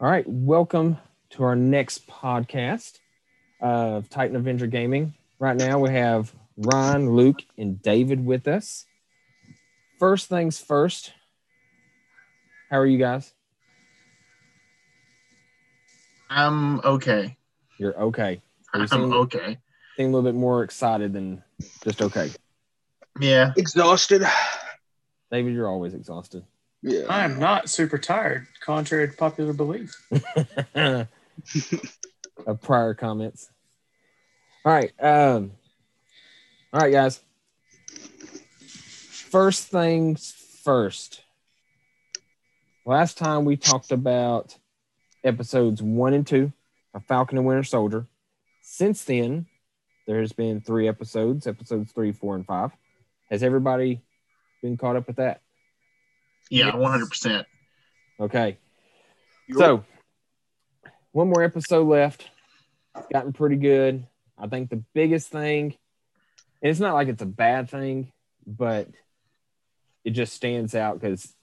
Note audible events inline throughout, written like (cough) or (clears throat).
All right, welcome to our next podcast of Titan Avenger Gaming. Right now we have Ryan, Luke, and David with us. First things first, how are you guys? I'm okay. You're okay. You I'm seem, okay. seem a little bit more excited than just okay. Yeah. Exhausted. David, you're always exhausted. Yeah. I am not super tired, contrary to popular belief. (laughs) of prior comments. All right. Um, all right, guys. First things first. Last time we talked about episodes one and two of Falcon and Winter Soldier. Since then, there has been three episodes, episodes three, four, and five. Has everybody been caught up with that? Yeah, 100%. Okay. So, one more episode left. It's gotten pretty good. I think the biggest thing, and it's not like it's a bad thing, but it just stands out because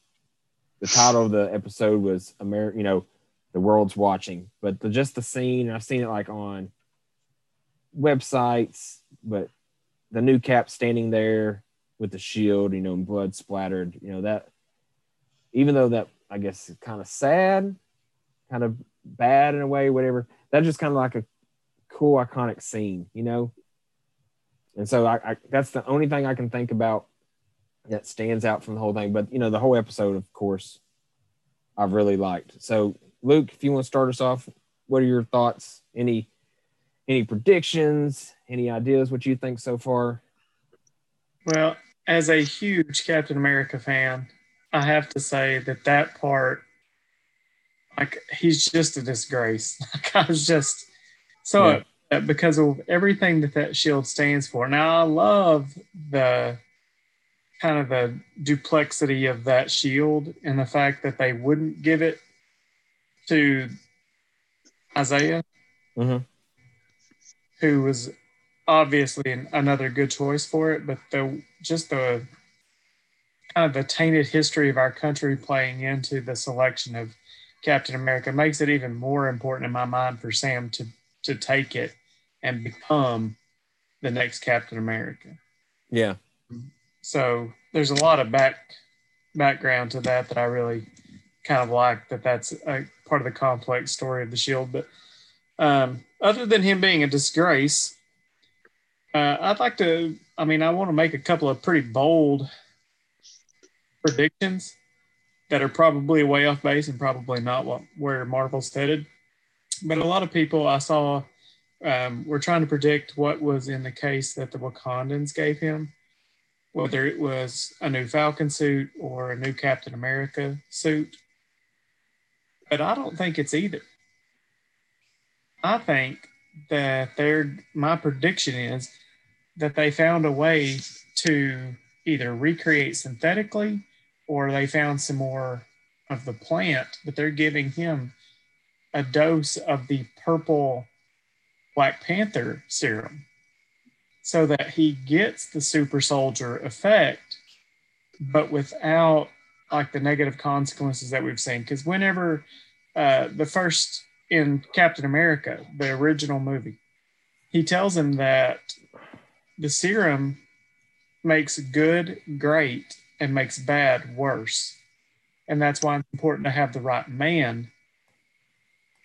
the title of the episode was America, you know, the world's watching. But the, just the scene, I've seen it like on websites, but the new cap standing there with the shield, you know, and blood splattered, you know, that even though that I guess is kind of sad, kind of bad in a way, whatever. That's just kind of like a cool iconic scene, you know. And so I, I that's the only thing I can think about that stands out from the whole thing. But you know, the whole episode, of course, I've really liked. So Luke, if you want to start us off, what are your thoughts? Any any predictions? Any ideas? What you think so far? Well, as a huge Captain America fan, I have to say that that part, like, he's just a disgrace. (laughs) Like, I was just so Yeah. upset because of everything that that shield stands for. Now, I love the kind of the duplexity of that shield and the fact that they wouldn't give it to Isaiah, Mhm. who was obviously an, another good choice for it, but the just the kind of the tainted history of our country playing into the selection of Captain America makes it even more important in my mind for Sam to to take it and become the next Captain America. Yeah. So there's a lot of back background to that that I really kind of like that that's a part of the complex story of the Shield. But um, other than him being a disgrace, uh, I'd like to. I mean, I want to make a couple of pretty bold predictions that are probably way off base and probably not what where Marvel's headed. But a lot of people I saw um, were trying to predict what was in the case that the Wakandans gave him whether it was a new Falcon suit or a new Captain America suit. But I don't think it's either. I think that their my prediction is that they found a way to either recreate synthetically or they found some more of the plant, but they're giving him a dose of the purple Black Panther serum so that he gets the super soldier effect, but without like the negative consequences that we've seen. Because whenever uh, the first in Captain America, the original movie, he tells him that the serum makes good great and makes bad worse. And that's why it's important to have the right man,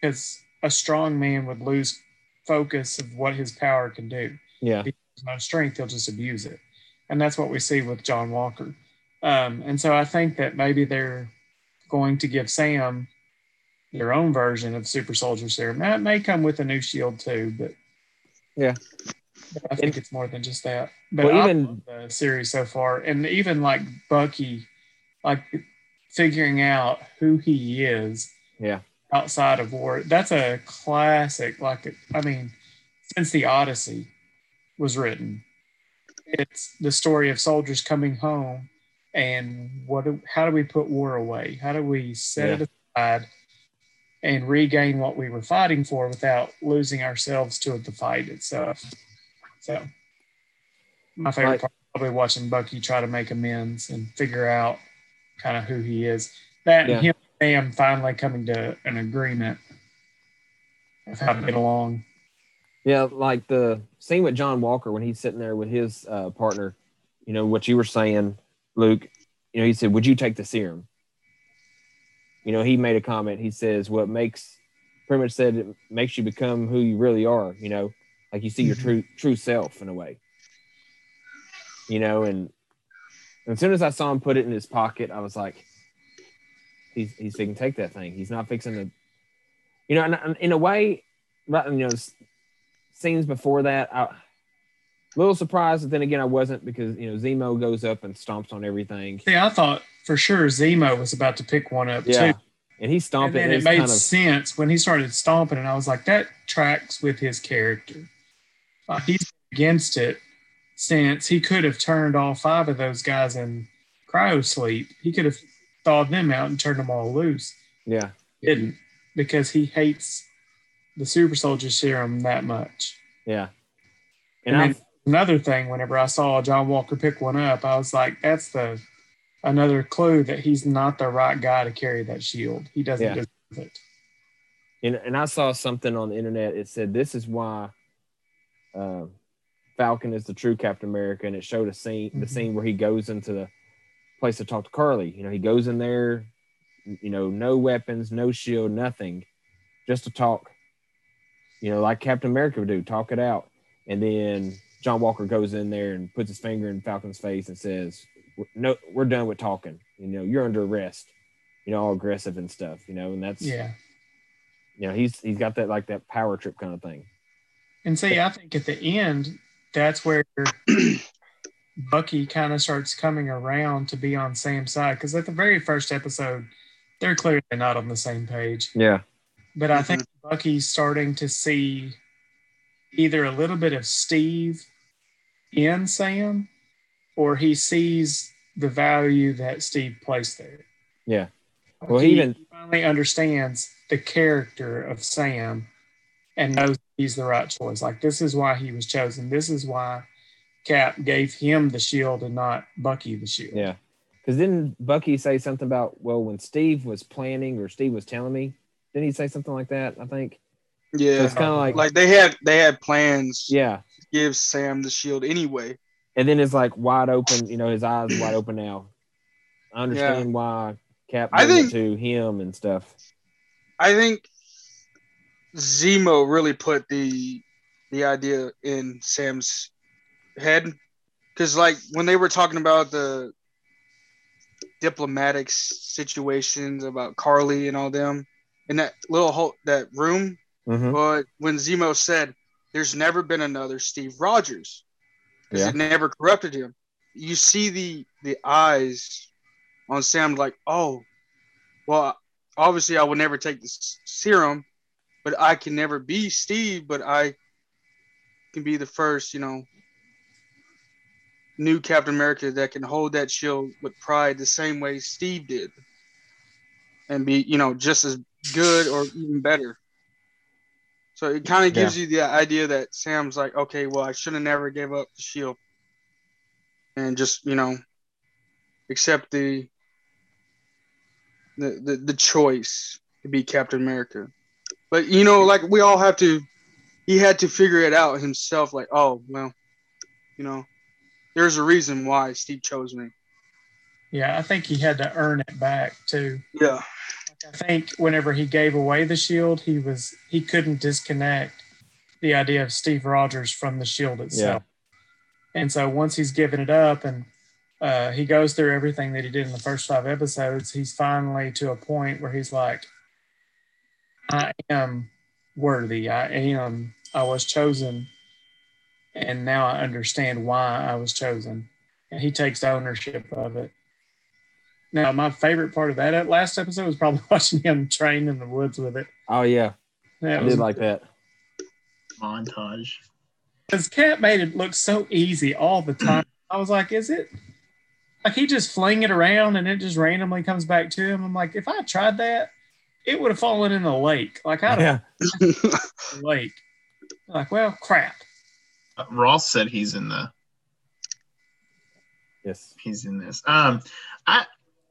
because a strong man would lose focus of what his power can do Yeah. no strength, he'll just abuse it. And that's what we see with John Walker. Um, and so I think that maybe they're going to give Sam their own version of Super Soldier Serum. Now, it may come with a new shield too, but Yeah. I think it's more than just that. But Well, even- the series so far, and even like Bucky, like figuring out who he is Yeah. outside of war. That's a classic. Like, I mean, since the Odyssey was written, it's the story of soldiers coming home and what? Do, how do we put war away? How do we set it aside and regain what we were fighting for without losing ourselves to the fight itself? So, my favorite Right. part probably watching Bucky try to make amends and figure out kind of who he is. That Yeah. and him Sam finally coming to an agreement of how to get along. Yeah, like the scene with John Walker when he's sitting there with his uh, partner. You know what you were saying, Luke. You know, he said, "Would you take the serum?" You know, he made a comment. He says, "What makes pretty much said it makes you become who you really are." You know, like you see your Mhm. true true self in a way. You know, and as soon as I saw him put it in his pocket, I was like, "He's he's fixing to take that thing. He's not fixing to." You know, and, and in a way, you know, scenes before that, I, a little surprised, but then again, I wasn't because you know Zemo goes up and stomps on everything. See, I thought for sure Zemo was about to pick one up Yeah, too. and he stomped And it. And it made kind of sense when he started stomping, and I was like, that tracks with his character. Uh, he's against it since he could have turned all five of those guys in cryo sleep. He could have thawed them out and turned them all loose. yeah, He didn't because he hates the super soldier serum that much. yeah. And, And, I, another thing, whenever I saw John Walker pick one up, I was like, that's the another clue that he's not the right guy to carry that shield. He doesn't Yeah. deserve it. and, and I saw something on the internet. It said this is why uh, Falcon is the true Captain America, and it showed a scene, the Mhm. scene where he goes into the place to talk to Karli. You know, he goes in there, you know, no weapons, no shield, nothing, just to talk. You know, like Captain America would do, talk it out. And then John Walker goes in there and puts his finger in Falcon's face and says, "No, we're done with talking. You know, you're under arrest. You know, all aggressive and stuff. You know, and that's Yeah. you know he's he's got that like that power trip kind of thing And see, I think at the end, that's where (clears throat) Bucky kind of starts coming around to be on Sam's side. Because at the very first episode, they're clearly not on the same page. yeah But I think mm-hmm. Bucky's starting to see either a little bit of Steve in Sam, or he sees the value that Steve placed there. yeah Well, he he even- finally understands the character of Sam and knows he's the right choice. Like this is why he was chosen. This is why Cap gave him the shield and not Bucky the shield. yeah because didn't bucky say something about well when steve was planning or steve was telling me didn't he say something like that i think so Yeah. it's kind of like, Like they had they had plans yeah to give Sam the shield anyway. and then it's like wide open you know his eyes wide open now i understand why cap I gave think- it to him and stuff I think Zemo really put the the idea in Sam's head because like when they were talking about the diplomatic situations about Karli and all them in that little hole that room Mhm. but when Zemo said there's never been another Steve Rogers because Yeah. it never corrupted him you see the the eyes on Sam like oh well obviously I would never take the serum, but I can never be Steve, but I can be the first, you know, new Captain America that can hold that shield with pride the same way Steve did. And be, you know, just as good or even better. So it kind of gives you the idea that Sam's like, okay, well, I should have never gave up the shield. And just, you know, accept the the, the, the choice to be Captain America. But you know, like we all have to he had to figure it out himself, like, oh well, you know, there's a reason why Steve chose me. Yeah, I think he had to earn it back too. Yeah. I think whenever he gave away the shield, he was he couldn't disconnect the idea of Steve Rogers from the shield itself. Yeah. And so once he's given it up and uh, he goes through everything that he did in the first five episodes, he's finally to a point where he's like, I am worthy. I am, I was chosen. And now I understand why I was chosen. And he takes ownership of it. Now, my favorite part of that last episode was probably (laughs) watching him train in the woods with it. oh yeah That i was did like that montage. because Cap made it look so easy all the time. I was like, is it like he just fling it around and it just randomly comes back to him? I'm like, if I tried that, it would have fallen in the lake. Like I'd have yeah (laughs) lake. Like, well, crap. Uh, Ross said he's in the yes he's in this. Um, I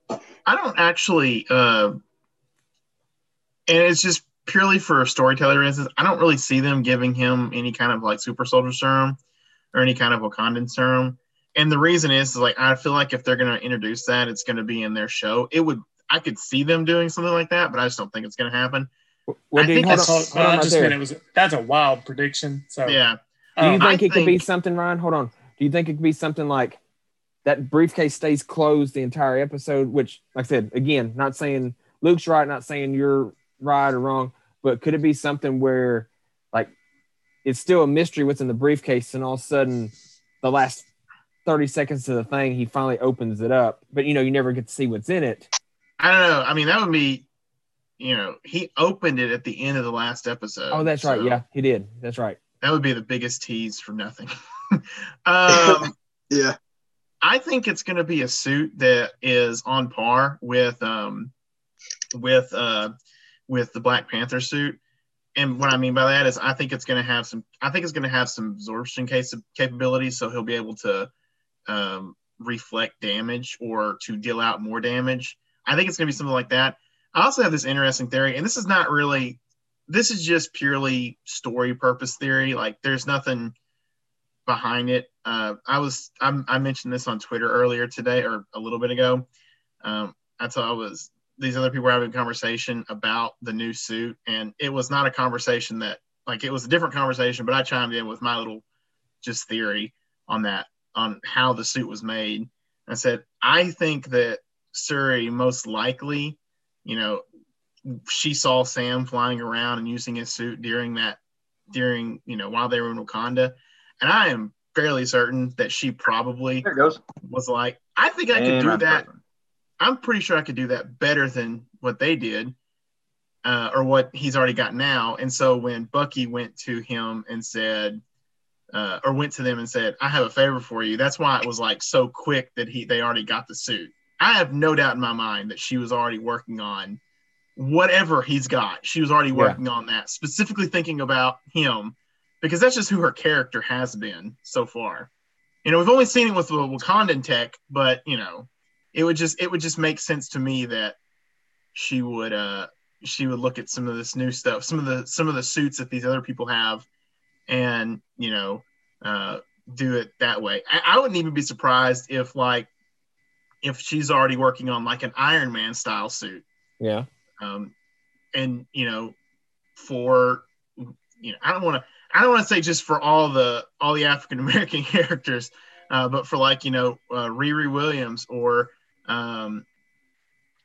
I don't actually uh and it's just purely for storyteller reasons. I don't really see them giving him any kind of like super soldier serum or any kind of Wakandan serum. And the reason is, is like I feel like if they're going to introduce that, it's going to be in their show. It would I could see them doing something like that, but I just don't think it's going to happen. Well, I dude, think hold that's on, hold on I just there. meant it was that's a wild prediction. So Yeah, Do you um, think I it could be something, Ryan? Hold on. Do you think it could be something like that briefcase stays closed the entire episode? Which, like I said, again, not saying Luke's right, not saying you're right or wrong, but could it be something where, like, it's still a mystery what's in the briefcase, and all of a sudden, the last 30 seconds of the thing, he finally opens it up, but you know, you never get to see what's in it. I don't know. I mean, that would be, you know, he opened it at the end of the last episode. Oh, that's right. Yeah, he did. That's right. that would be the biggest tease for nothing. (laughs) (laughs) um, Yeah. I think it's going to be a suit that is on par with um with uh with the Black Panther suit. And what I mean by that is I think it's going to have some I think it's going to have some absorption case capabilities so he'll be able to um reflect damage or to deal out more damage. I think it's going to be something like that. I also have this interesting theory and this is not really this is just purely story purpose theory like there's nothing behind it. Uh, I was I'm, I mentioned this on Twitter earlier today or a little bit ago. Um, how I was. These other people were having a conversation about the new suit, and it was not a conversation that like it was a different conversation, but I chimed in with my little just theory on that on how the suit was made. I said I think that Shuri most likely, you know, she saw Sam flying around and using his suit during that during you know while they were in Wakanda and I am fairly certain that she probably was like, I think I could And do I'm that. frozen. I'm pretty sure I could do that better than what they did, uh, or what he's already got now. And so when Bucky went to him and said, uh, or went to them and said, "I have a favor for you," that's why it was like so quick that he they already got the suit. I have no doubt in my mind that she was already working on whatever he's got. She was already Yeah. working on that, specifically thinking about him because that's just who her character has been so far. You know, we've only seen it with the Wakandan tech, but you know, it would just it would just make sense to me that she would uh she would look at some of this new stuff, some of the some of the suits that these other people have, and you know, uh, do it that way. I, I wouldn't even be surprised if like if she's already working on like an Iron Man style suit Yeah. um, and you know, for you know, I don't want to, I don't want to say just for all the all the African American (laughs) characters, uh, but for like you know, uh, Riri Williams or um,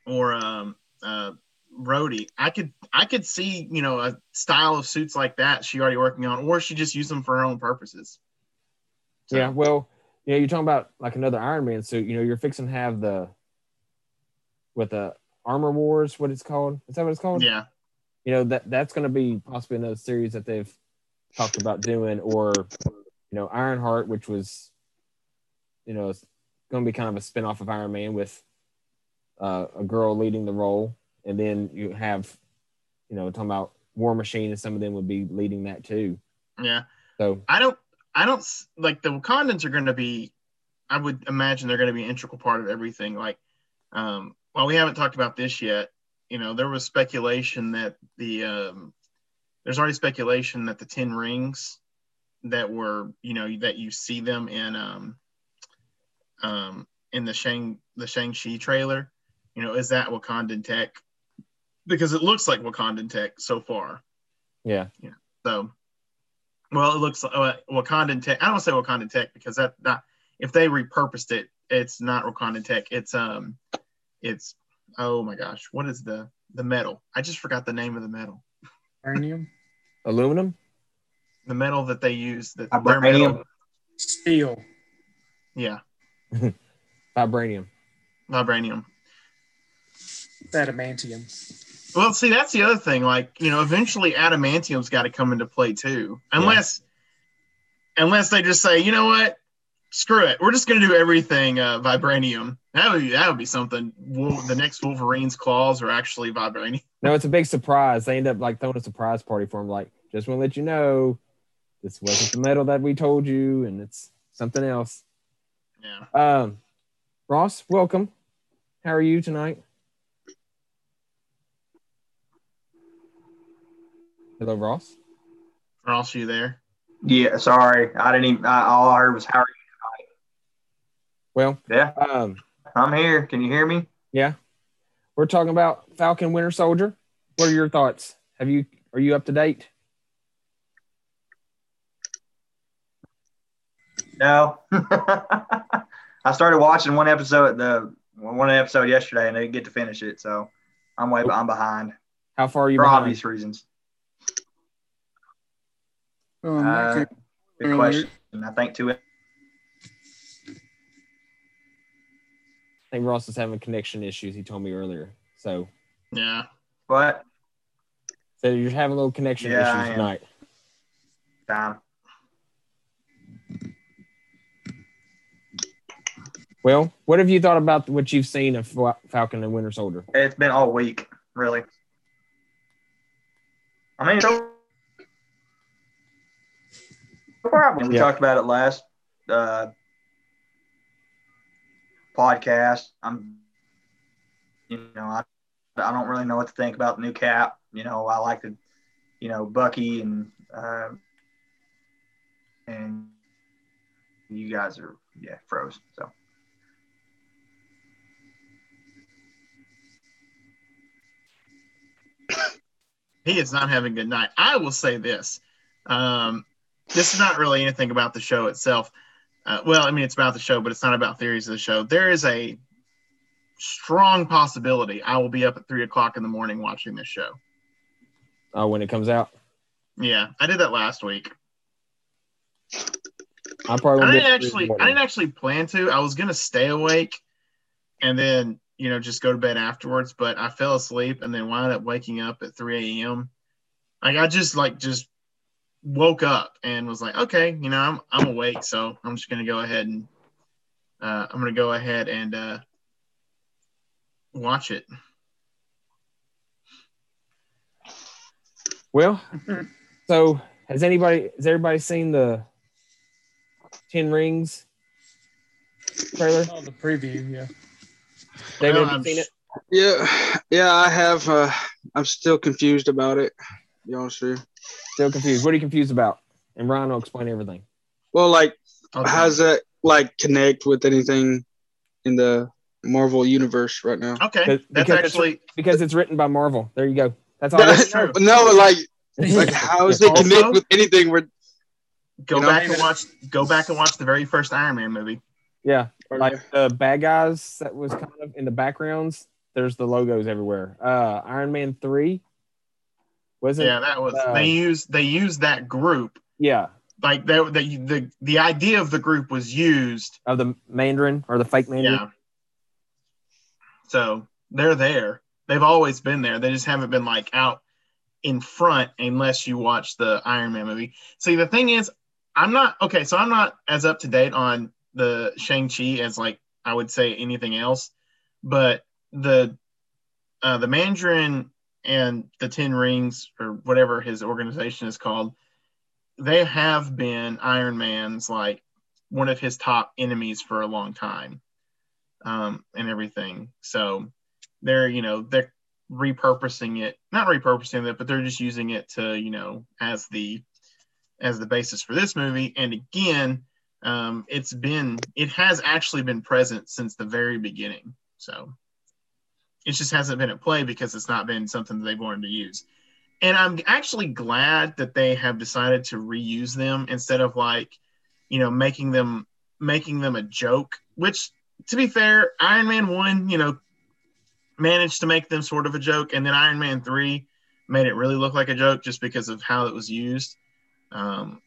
or um, uh, Rhodey, I could I could see you know a style of suits like that she already working on, or she just used them for her own purposes. So, Yeah, well, you know, you're talking about like another Iron Man suit. You know, you're fixing to have the with the Armor Wars. What it's called? Is that what it's called? yeah, You know that that's going to be possibly another series that they've talked about doing, or you know, Ironheart, which was, you know, it's going to be kind of a spinoff of Iron Man with uh, a girl leading the role, and then you have, you know, talking about War Machine, and some of them would be leading that too. yeah. So I don't, I don't like the Wakandans are going to be. I would imagine they're going to be an integral part of everything. Like, um, while we haven't talked about this yet, you know, there was speculation that the um, there's already speculation that the Ten Rings that were, you know, that you see them in um, um, in the Shang the Shang Chi trailer, you know, is that Wakandan tech? Because it looks like Wakandan tech so far. Yeah. Yeah, So, well, it looks uh, Wakandan tech. I don't say Wakandan tech because that that if they repurposed it, it's not Wakandan tech. It's um, it's oh my gosh, what is the the metal? I just forgot the name of the metal. Uranium, (laughs) aluminum. The metal that they use. That vibranium. steel. Yeah, (laughs) Vibranium. vibranium. adamantium. Well, see, that's the other thing. Like, you know, eventually adamantium's got to come into play too, unless, unless they just say, you know what, screw it, we're just going to do everything uh, vibranium. That would be, that would be something. Wol- the next Wolverine's claws are actually vibranium. (laughs) No, it's a big surprise. They end up like throwing a surprise party for him. Like, just want to let you know, this wasn't the metal that we told you, and it's something else. Yeah. Um, Ross, welcome. How are you tonight? Hello, Ross. Ross, you there? Yeah, sorry. I didn't even, I, all I heard was how are you Well. Yeah, um, I'm here. Can you hear me? yeah, we're talking about Falcon Winter Soldier. What are your thoughts? Have you are you up to date? No. (laughs) I started watching one episode the one episode yesterday and I didn't get to finish it, so I'm way I'm behind How far are you for behind? obvious reasons. Oh, Uh, case, good Earlier. question. I think two. I think Ross is having connection issues. He told me earlier. So, Yeah. What so you're having a little connection Yeah, issues tonight. time? Well, what have you thought about what you've seen of Falcon and Winter Soldier? It's been all week, really. I mean, so problem. We Yeah. talked about it last uh, podcast. I'm, you know, I, I don't really know what to think about the new cap. You know, I like the, you know, Bucky and uh, and you guys are yeah froze. So he is not having a good night. I will say this. Um, this is not really anything about the show itself. Uh, well, I mean, it's about the show, but it's not about theories of the show. There is a strong possibility I will be up at three o'clock in the morning watching this show. Oh, when it comes out, Yeah, I did that last week. I probably I didn't actually, I didn't actually plan to. I was gonna stay awake, and then you know just go to bed afterwards. But I fell asleep and then wound up waking up at 3 a.m. Like I just like just woke up and was like, okay, you know, I'm I'm awake, so I'm just gonna go ahead and uh, I'm gonna go ahead and uh, watch it. Well, (laughs) so has anybody has everybody seen the Ten Rings trailer? oh, the preview, yeah. David, Well, have you seen it? Yeah, yeah, I have. Uh, I'm still confused about it. to Be honest with you. Still confused. What are you confused about? And Ryan will explain everything. Well, like, Okay. how does that like connect with anything in the Marvel universe right now? Okay, Because that's it's- actually Because it's written by Marvel. There you go. That's all. that's true. no, like, like (laughs) how does it Also- connect with anything? Where go You know, back and watch go back and watch the very first Iron Man movie. yeah, like the bad guys that was kind of in the backgrounds. There's the logos everywhere. Uh, Iron Man three. Was it? Yeah, that was uh, they used they used that group Yeah, like that the, the the idea of the group was used. of the Mandarin or the fake Mandarin. Yeah. So they're there. They've always been there. They just haven't been like out in front unless you watch the Iron Man movie. See, the thing is, I'm not okay. So I'm not as up to date on the Shang Chi as like I would say anything else, but the uh, the Mandarin and the Ten Rings or whatever his organization is called, they have been Iron Man's like one of his top enemies for a long time, um, and everything. So they're you know they're repurposing it, not repurposing it, but they're just using it to you know as the as the basis for this movie. And again, um, it's been it has actually been present since the very beginning. So it just hasn't been at play because it's not been something that they've wanted to use. And I'm actually glad that they have decided to reuse them instead of like, you know, making them making them a joke. Which, to be fair, Iron Man one, you know, managed to make them sort of a joke, and then Iron Man three made it really look like a joke just because of how it was used. Um,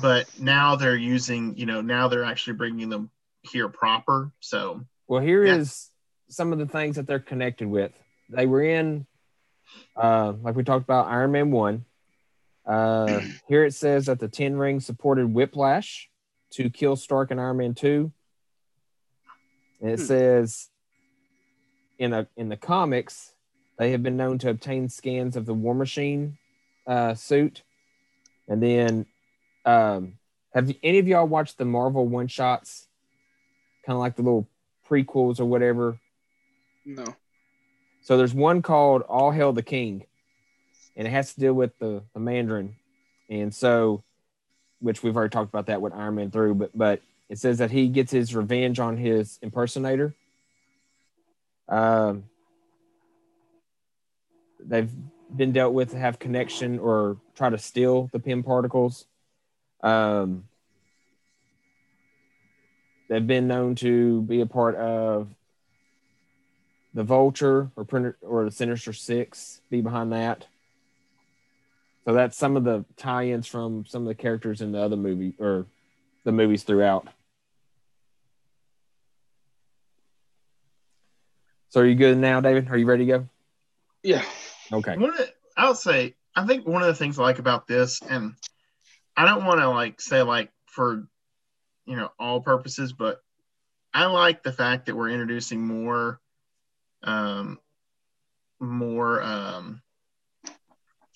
but now they're using, you know, now they're actually bringing them here proper. So Well, here is Yeah. Some of the things that they're connected with. They were in, uh, like we talked about, Iron Man 1. Uh, (clears throat) here it says that the Ten Rings supported Whiplash to kill Stark in Iron Man 2. And it Hmm. says in a in the comics, they have been known to obtain scans of the War Machine uh, suit. And then, um, have you- any of y'all watched the Marvel one shots? Kind of like the little prequels or whatever. No, So there's one called All Hail the King. and it has to deal with the, the Mandarin. And so, which we've already talked about that with Iron Man three, but but it says that he gets his revenge on his impersonator. Um, they've been dealt with to have connection or try to steal the Pym particles. Um, they've been known to be a part of the Vulture or Printer or the Sinister Six, be behind that. So that's some of the tie-ins from some of the characters in the other movie or the movies throughout. So are you good now, David? Are you ready to go? Yeah. Okay. One of the, I'll say, I think one of the things I like about this, and I don't want to like say like for, you know, all purposes, but I like the fact that we're introducing more, um, more, um,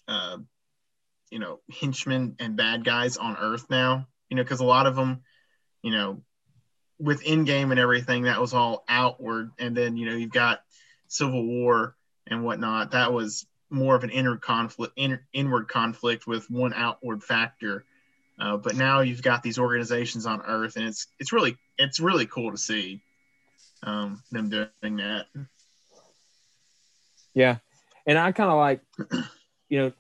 uh, you know, henchmen and bad guys on Earth now. You know, because a lot of them, you know, with Endgame and everything, that was all outward, and then you know you've got Civil War and whatnot. That was more of an inner conflict, inner, inward conflict with one outward factor. Uh, but now you've got these organizations on Earth, and it's it's really it's really cool to see um, them doing that. Yeah. And I kind of like, you know,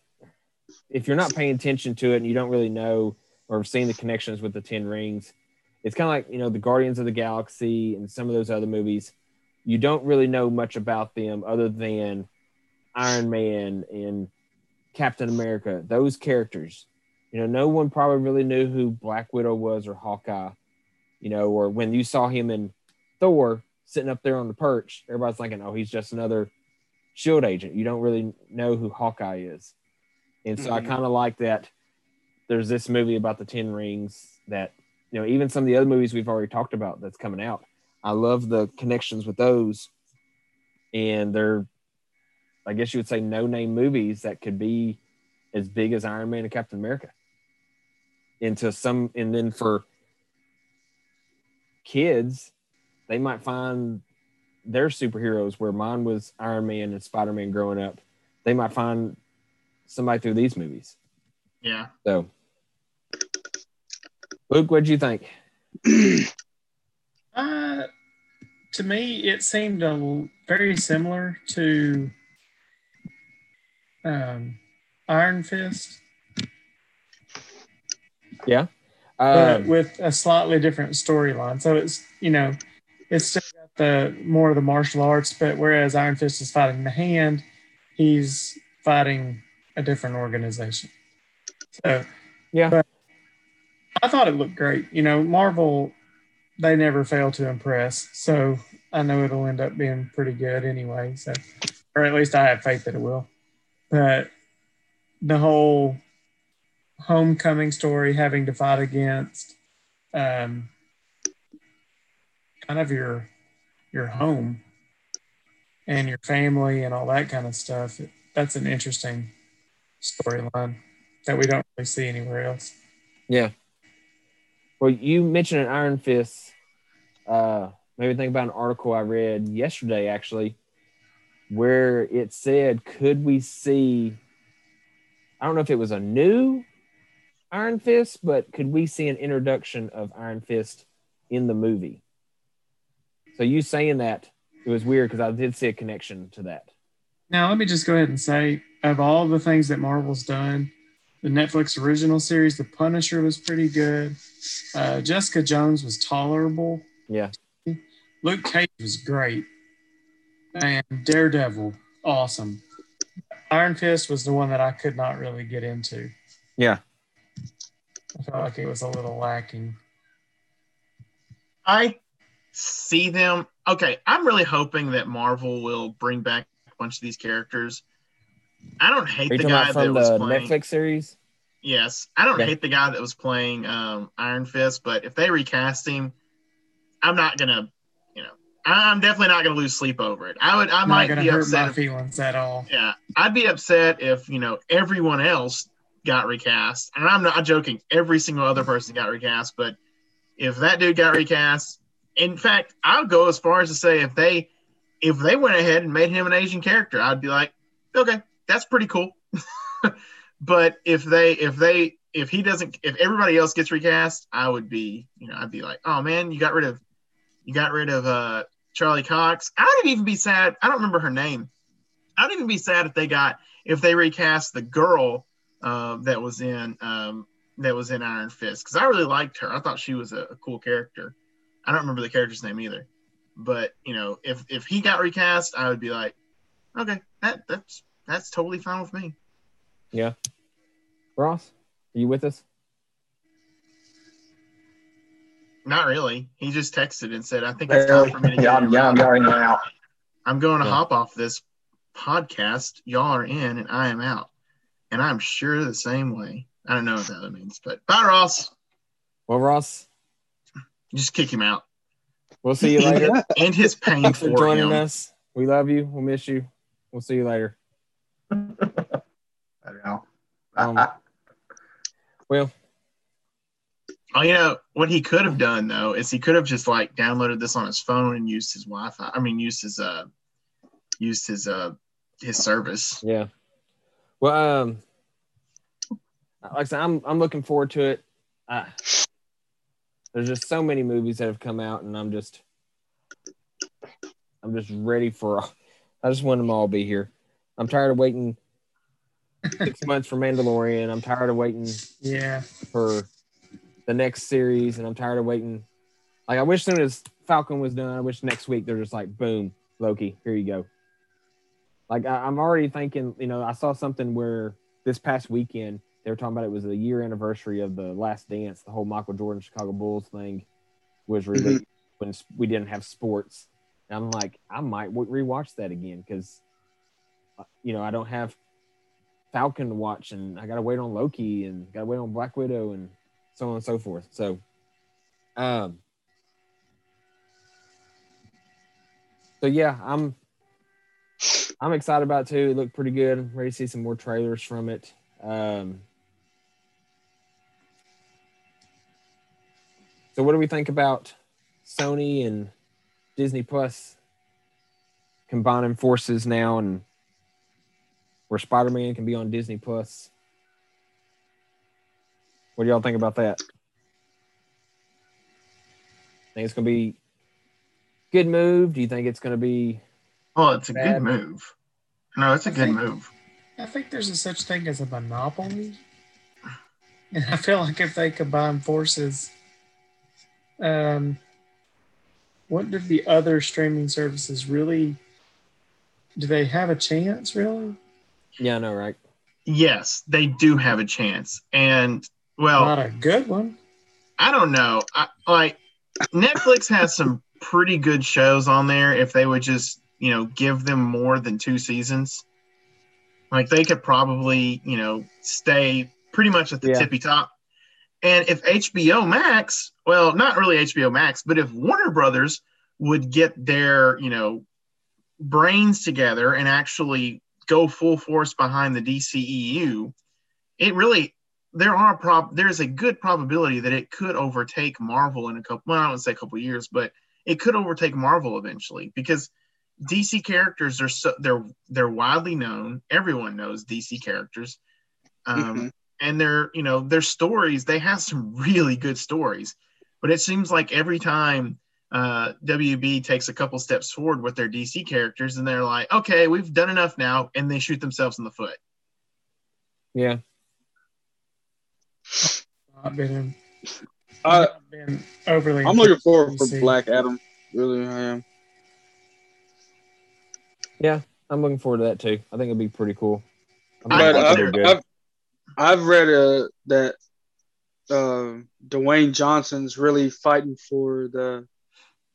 if you're not paying attention to it and you don't really know or have seen the connections with the Ten Rings, it's kind of like, you know, the Guardians of the Galaxy and some of those other movies. You don't really know much about them other than Iron Man and Captain America, those characters. You know, no one probably really knew who Black Widow was or Hawkeye, you know, or when you saw him in Thor sitting up there on the perch, everybody's thinking, oh, he's just another shield agent. You don't really know who Hawkeye is. And so I Mhm. kind of like that there's this movie about the Ten Rings that, you know, even some of the other movies we've already talked about that's coming out. I love the connections with those. And they're, I guess you would say, no name movies that could be as big as Iron Man and Captain America. Into some, and then for kids, they might find their superheroes where mine was Iron Man and Spider Man growing up. They might find somebody through these movies. Yeah, So, Luke, what'd you think? (clears throat) Uh, to me, it seemed a, l- very similar to um, Iron Fist, Yeah. but Um, with a slightly different storyline. So it's you know, it's still got the more of the martial arts, but whereas Iron Fist is fighting the hand, he's fighting a different organization. So Yeah. but I thought it looked great. You know, Marvel they never fail to impress. So I know it'll end up being pretty good anyway. So, or at least I have faith that it will. But the whole homecoming story, having to fight against um, kind of your your home and your family and all that kind of stuff. That's an interesting storyline that we don't really see anywhere else. yeah. Well, you mentioned an Iron Fist. Uh, made me think about an article I read yesterday, actually, where it said, could we see, I don't know if it was a new Iron Fist, but could we see an introduction of Iron Fist in the movie? So you saying that, it was weird because I did see a connection to that. Now, let me just go ahead and say of all the things that Marvel's done, the Netflix original series, The Punisher, was pretty good. Uh, Jessica Jones was tolerable. Yeah. Luke Cage was great. And Daredevil, awesome. Iron Fist was the one that I could not really get into. Yeah. I felt like it was a little lacking. I see them. Okay, I'm really hoping that Marvel will bring back a bunch of these characters. I don't hate the guy about that from was the playing. Netflix series? Yes, I don't Yeah. hate the guy that was playing um, Iron Fist, but if they recast him, I'm not gonna, you know, I'm definitely not gonna lose sleep over it. I would, I Not might going be hurt upset. my If, feelings at all. yeah, I'd be upset if you know everyone else got recast, and I'm not joking. Every single other person got recast, but if that dude got recast, in fact, I'll go as far as to say if they, if they went ahead and made him an Asian character, I'd be like, okay, that's pretty cool. (laughs) but if they if they if he doesn't if everybody else gets recast, I would be you know I'd be like, oh man, you got rid of you got rid of uh Charlie Cox. I wouldn't even be sad. I don't remember her name. I'd even be sad if they got if they recast the girl uh, that was in um, that was in Iron Fist because I really liked her. I thought she was a, a cool character. I don't remember the character's name either. But you know, if if he got recast, I would be like, okay, that that's that's totally fine with me. Yeah. Ross, are you with us? Not really. He just texted and said, "I think it's time for me to get yeah, I'm, yeah, I'm already out. I'm going to Yeah. hop off this podcast. Y'all are in, and I am out. And I'm sure the same way. I don't know what that means, but bye, Ross. Well, Ross, Just kick him out. we'll see you later. (laughs) And his pain Thanks for for joining him. us. We love you. We'll miss you. We'll see you later. I don't know. Um, Well, Oh, you know what he could have done though is he could have just like downloaded this on his phone and used his Wi-Fi. I mean, used his uh, used his uh, his service. yeah. Well, um, like I said, I'm I'm looking forward to it. Uh, there's just so many movies that have come out, and I'm just I'm just ready for. I just want them all to be here. I'm tired of waiting six (laughs) months for Mandalorian. I'm tired of waiting Yeah. for the next series, and I'm tired of waiting. Like I wish soon as Falcon was done, I wish next week they're just like, boom, Loki, here you go. Like I, I'm already thinking, you know, I saw something where this past weekend they were talking about it was the year anniversary of the Last Dance, the whole Michael Jordan Chicago Bulls thing was released when we didn't have sports. And I'm like, I might rewatch that again because, you know, I don't have Falcon to watch, and I got to wait on Loki, and got to wait on Black Widow, and so on and so forth. So, um, so yeah, I'm I'm excited about it too. It looked pretty good. I'm ready to see some more trailers from it. Um, so, what do we think about Sony and Disney Plus combining forces now, and where Spider Man can be on Disney Plus? What do y'all think about that? Think it's gonna be good move? Do you think it's gonna be Well, it's a Bad. good move. No, it's a I good think- move. I think there's a such thing as a monopoly. (laughs) And I feel like if they combine forces, um, what did the other streaming services really? Do they have a chance, really? yeah, no, right? Yes, they do have a chance. And well, Not a good one. I don't know. I, like Netflix has some pretty good shows on there. If they would just, you know, give them more than two seasons, like they could probably, you know, stay pretty much at the Yeah. tippy top. And if HBO Max, well, not really HBO Max, but if Warner Brothers would get their, you know, brains together and actually go full force behind the DCEU, it really there are prob there's a good probability that it could overtake Marvel in a couple well I wouldn't say a couple years, but it could overtake Marvel eventually because DC characters are so they're they're widely known. Everyone knows DC characters. Um, Mhm. And their you know their stories they have some really good stories but it seems like every time uh, WB takes a couple steps forward with their DC characters and they're like okay we've done enough now and they shoot themselves in the foot Yeah, Not been, I've been overly. I'm looking forward for Black Adam. Really, I am. Yeah i'm looking forward to that too. I think it'll be pretty cool. I think but I've. I've, I've read uh, that uh, Dwayne Johnson's really fighting for the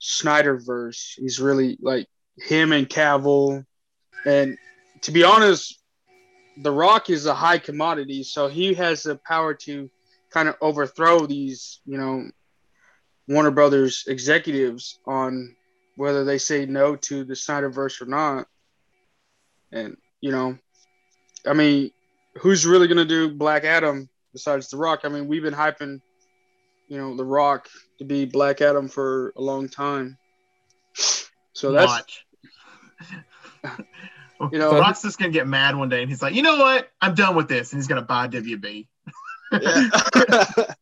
Snyderverse. He's really like him and Cavill. And to be honest, The Rock is a high commodity, so he has the power to kind of overthrow these, you know, Warner Brothers executives on whether they say no to the Snyderverse or not. And, you know, I mean, who's really gonna do Black Adam besides The Rock? I mean, we've been hyping, you know, The Rock to be Black Adam for a long time. So that's watch (laughs) You know, Rock's just gonna get mad one day, and he's like, you know what? I'm done with this, and he's gonna buy WB. yeah. (laughs)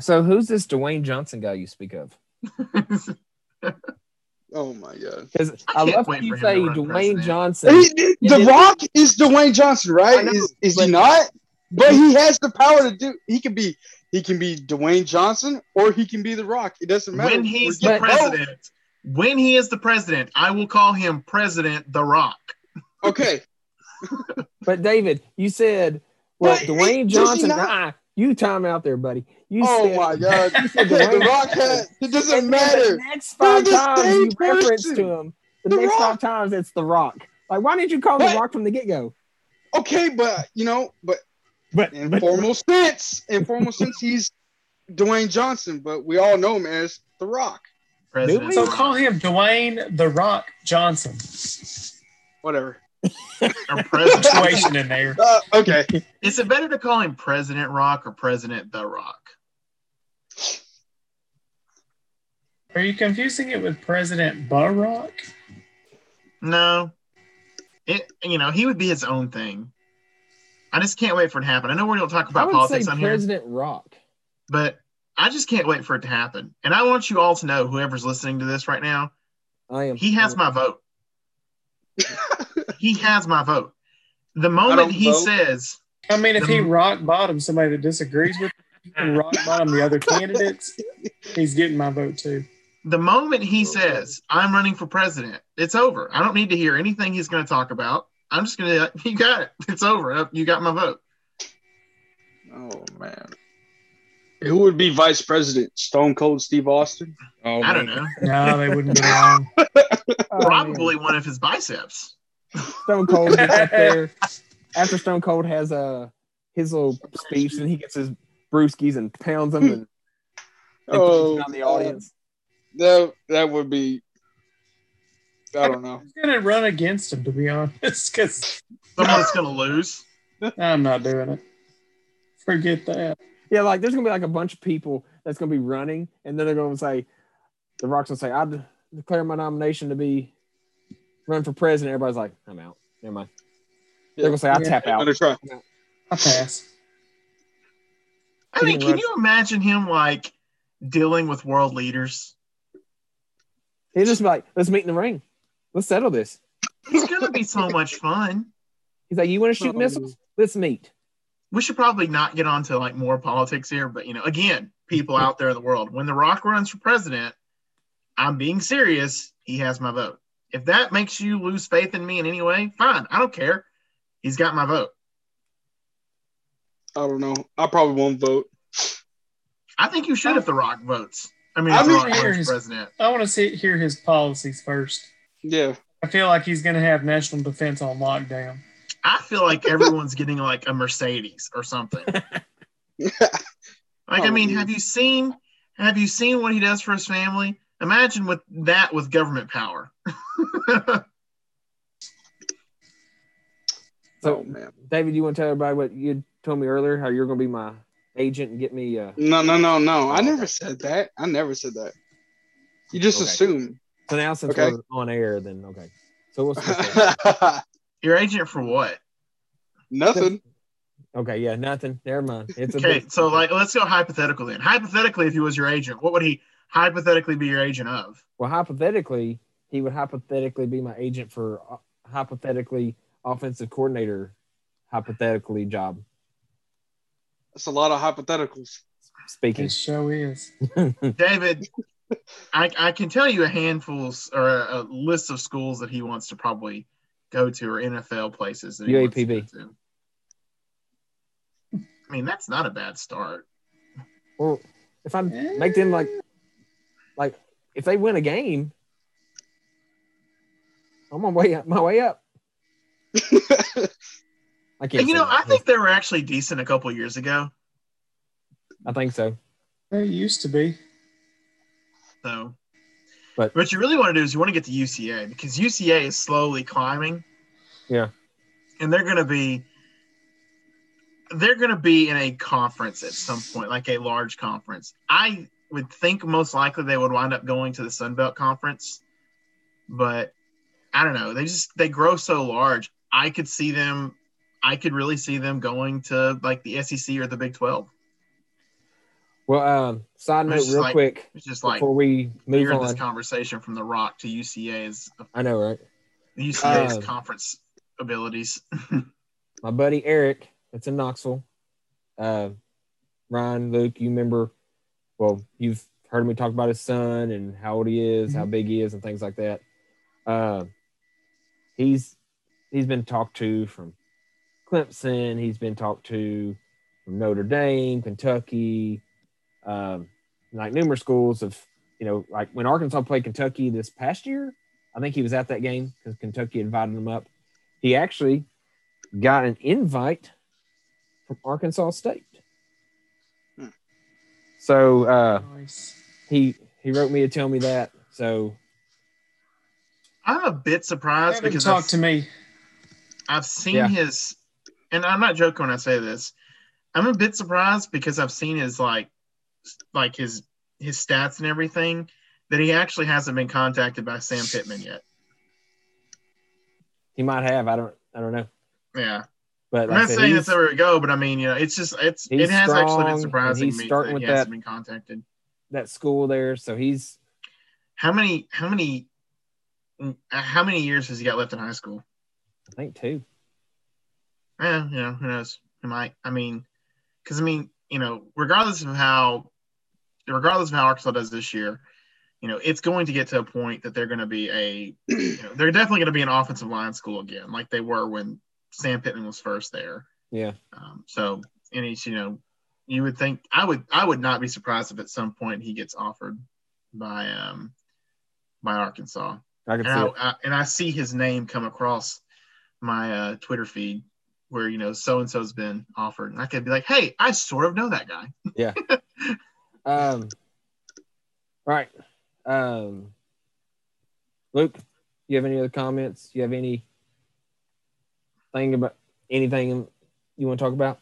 So who's this Dwayne Johnson guy you speak of? (laughs) oh my god. Because I I, love wait when you say Dwayne president. Johnson. He- he- the yeah. Rock is Dwayne Johnson, right? know, Is is but- he not? But he has the power to do. He can be. He can be Dwayne Johnson, or he can be the Rock. It doesn't matter. when he's the getting both. president, when he is the president, I will call him President The Rock. Okay. (laughs) But David, you said, well, But Dwayne does he Johnson. not? You time out there, buddy. You Oh said, my god. You said the Dwayne Rock Johnson. has. It doesn't And matter. the next five the times same you reference to him, the, The next Rock. five times it's The Rock. Like, why didn't you call him The Rock from the get go? Okay, but you know, but But, in but formal sense, in formal sense, he's Dwayne Johnson, but we all know him as the Rock. President. So call him Dwayne the Rock Johnson. Whatever. (laughs) Or president. Situation in there. Uh, okay. Is it better to call him President Rock or President The Rock? Are you confusing it with President Barack? No. It you know, he would be his own thing. I just can't wait for it to happen. I know we don't talk I about would politics say on here, President Rock. but I just can't wait for it to happen. And I want you all to know, whoever's listening to this right now, I am. he has my vote. (laughs) he has my vote. The moment he vote. says, I mean, if he rock bottom somebody that disagrees with him and (laughs) rock bottom the other candidates, he's getting my vote too. the moment he says, I'm running for president, it's over. I don't need to hear anything he's going to talk about. I'm just going to, you got it. It's over. Uh, you got my vote. Oh man. Who would be vice president? Stone Cold Steve Austin? Oh, I don't know. No, they wouldn't get along. Oh, Probably one of his biceps. Stone Cold gets up there (laughs) after Stone Cold has uh, his little speech, and he gets his brewskis and pounds them and, and Oh, on the audience. that that would be. I don't know. I'm gonna run against him to be honest, because Someone's going to lose. (laughs) I'm not doing it. Forget that. Yeah, like there's gonna be like a bunch of people that's gonna be running, and then they're gonna say, "The Rock's gonna say, I declare my nomination to be run for president." Everybody's like, "I'm out. Never mind." They're gonna say, "I Yeah. tap I'm out." gonna try. I pass. I mean, can you imagine him like dealing with world leaders? He's just be like, "Let's meet in the ring. Let's settle this." It's going to be so much fun. He's like, "You want to shoot missiles? Let's meet." We should probably not get onto like more politics here, but you know, again, people out there in the world, when The Rock runs for president, I'm being serious. He has my vote. If that makes you lose faith in me in any way, fine. I don't care. He's got my vote. I don't know. I probably won't vote. I think you should if The Rock votes. I mean, I if The mean, Rock runs here's- president. I want to see hear his policies first. Yeah. I feel like he's gonna have national defense on lockdown. I feel like everyone's getting like a Mercedes or something. (laughs) (laughs) Like, I mean, Probably. have you seen have you seen what he does for his family? Imagine with that with government power. So, oh man. David, you want to tell everybody what you told me earlier? How you're gonna be my agent and get me? Uh, No, no, no, no. I Oh, never said that. I never said that. You just Okay. assume. so now since Okay. we're on air, then okay. So what's what's- (laughs) (laughs) Your agent for what? Nothing. okay? Yeah, nothing. Never mind. It's a Okay, so like let's go hypothetical then. Hypothetically, if he was your agent, what would he hypothetically be your agent of? Well, hypothetically, he would hypothetically be my agent for uh, hypothetically offensive coordinator, hypothetically job. That's a lot of hypotheticals. Speaking. His show is. (laughs) David, I, I can tell you a handful or a, a list of schools that he wants to probably go to or NFL places that he wants to go to. I mean, that's not a bad start. Well, if I make them like, like if they win a game, I'm on way up, my way up. (laughs) I can't. You say know, I think they were actually decent a couple years ago. I think so. They used to be. So, But- what you really want to do is you want to get to UCA because UCA is slowly climbing. Yeah. And they're going to be they're going to be in a conference at some point, like a large conference. I would think most likely they would wind up going to the Sun Belt Conference, but I don't know. They just they grow so large. I could see them. I could really see them going to like the SEC or the Big Twelve. Well, um, side note, real like- quick, It's just like before we move hearing this conversation from the Rock to UCA's I know, right? UCA's Uh, conference abilities. My buddy Eric, that's in Knoxville. Uh, Ryan, Luke, you remember? Well, you've heard me talk about his son and how old he is, how big he is, and things like that. Uh, he's he's been talked to from Clemson. He's been talked to from Notre Dame, Kentucky, um, like numerous schools of you know, like when Arkansas played Kentucky this past year. I think he was at that game because Kentucky invited him up. He actually got an invite from Arkansas State. So uh, Nice. he he wrote me to tell me that. So I'm a bit surprised because talk I've, to me. I've seen Yeah. his, and I'm not joking when I say this. I'm a bit surprised because I've seen his like, like his his stats and everything that he actually hasn't been contacted by Sam Pittman yet. he might have. I don't I don't know. Yeah, But I'm like not said, saying that's where we go, but I mean, you know, it's just it's it has actually been surprising he's me starting that with he hasn't that- been contacted. that school there. So he's How many how many mm, how many years has he got left in high school? I think two. Yeah, you know, who knows? He might. I mean, because I mean, you know, regardless of how, regardless of how Arkansas does this year, you know, it's going to get to a point that they're going to be a, you know, they're definitely going to be an offensive line school again, like they were when Sam Pittman was first there. Yeah. Um, so, and he's, you know, you would think I would I would not be surprised if at some point he gets offered by um by Arkansas I can and see I, it. I, and I see his name come across my uh, Twitter feed where you know so and so's been offered, and I could be like, "Hey, I sort of know that guy." Yeah. (laughs) um, all right. Um, Luke, you have any other comments? You have any thing about anything you want to talk about?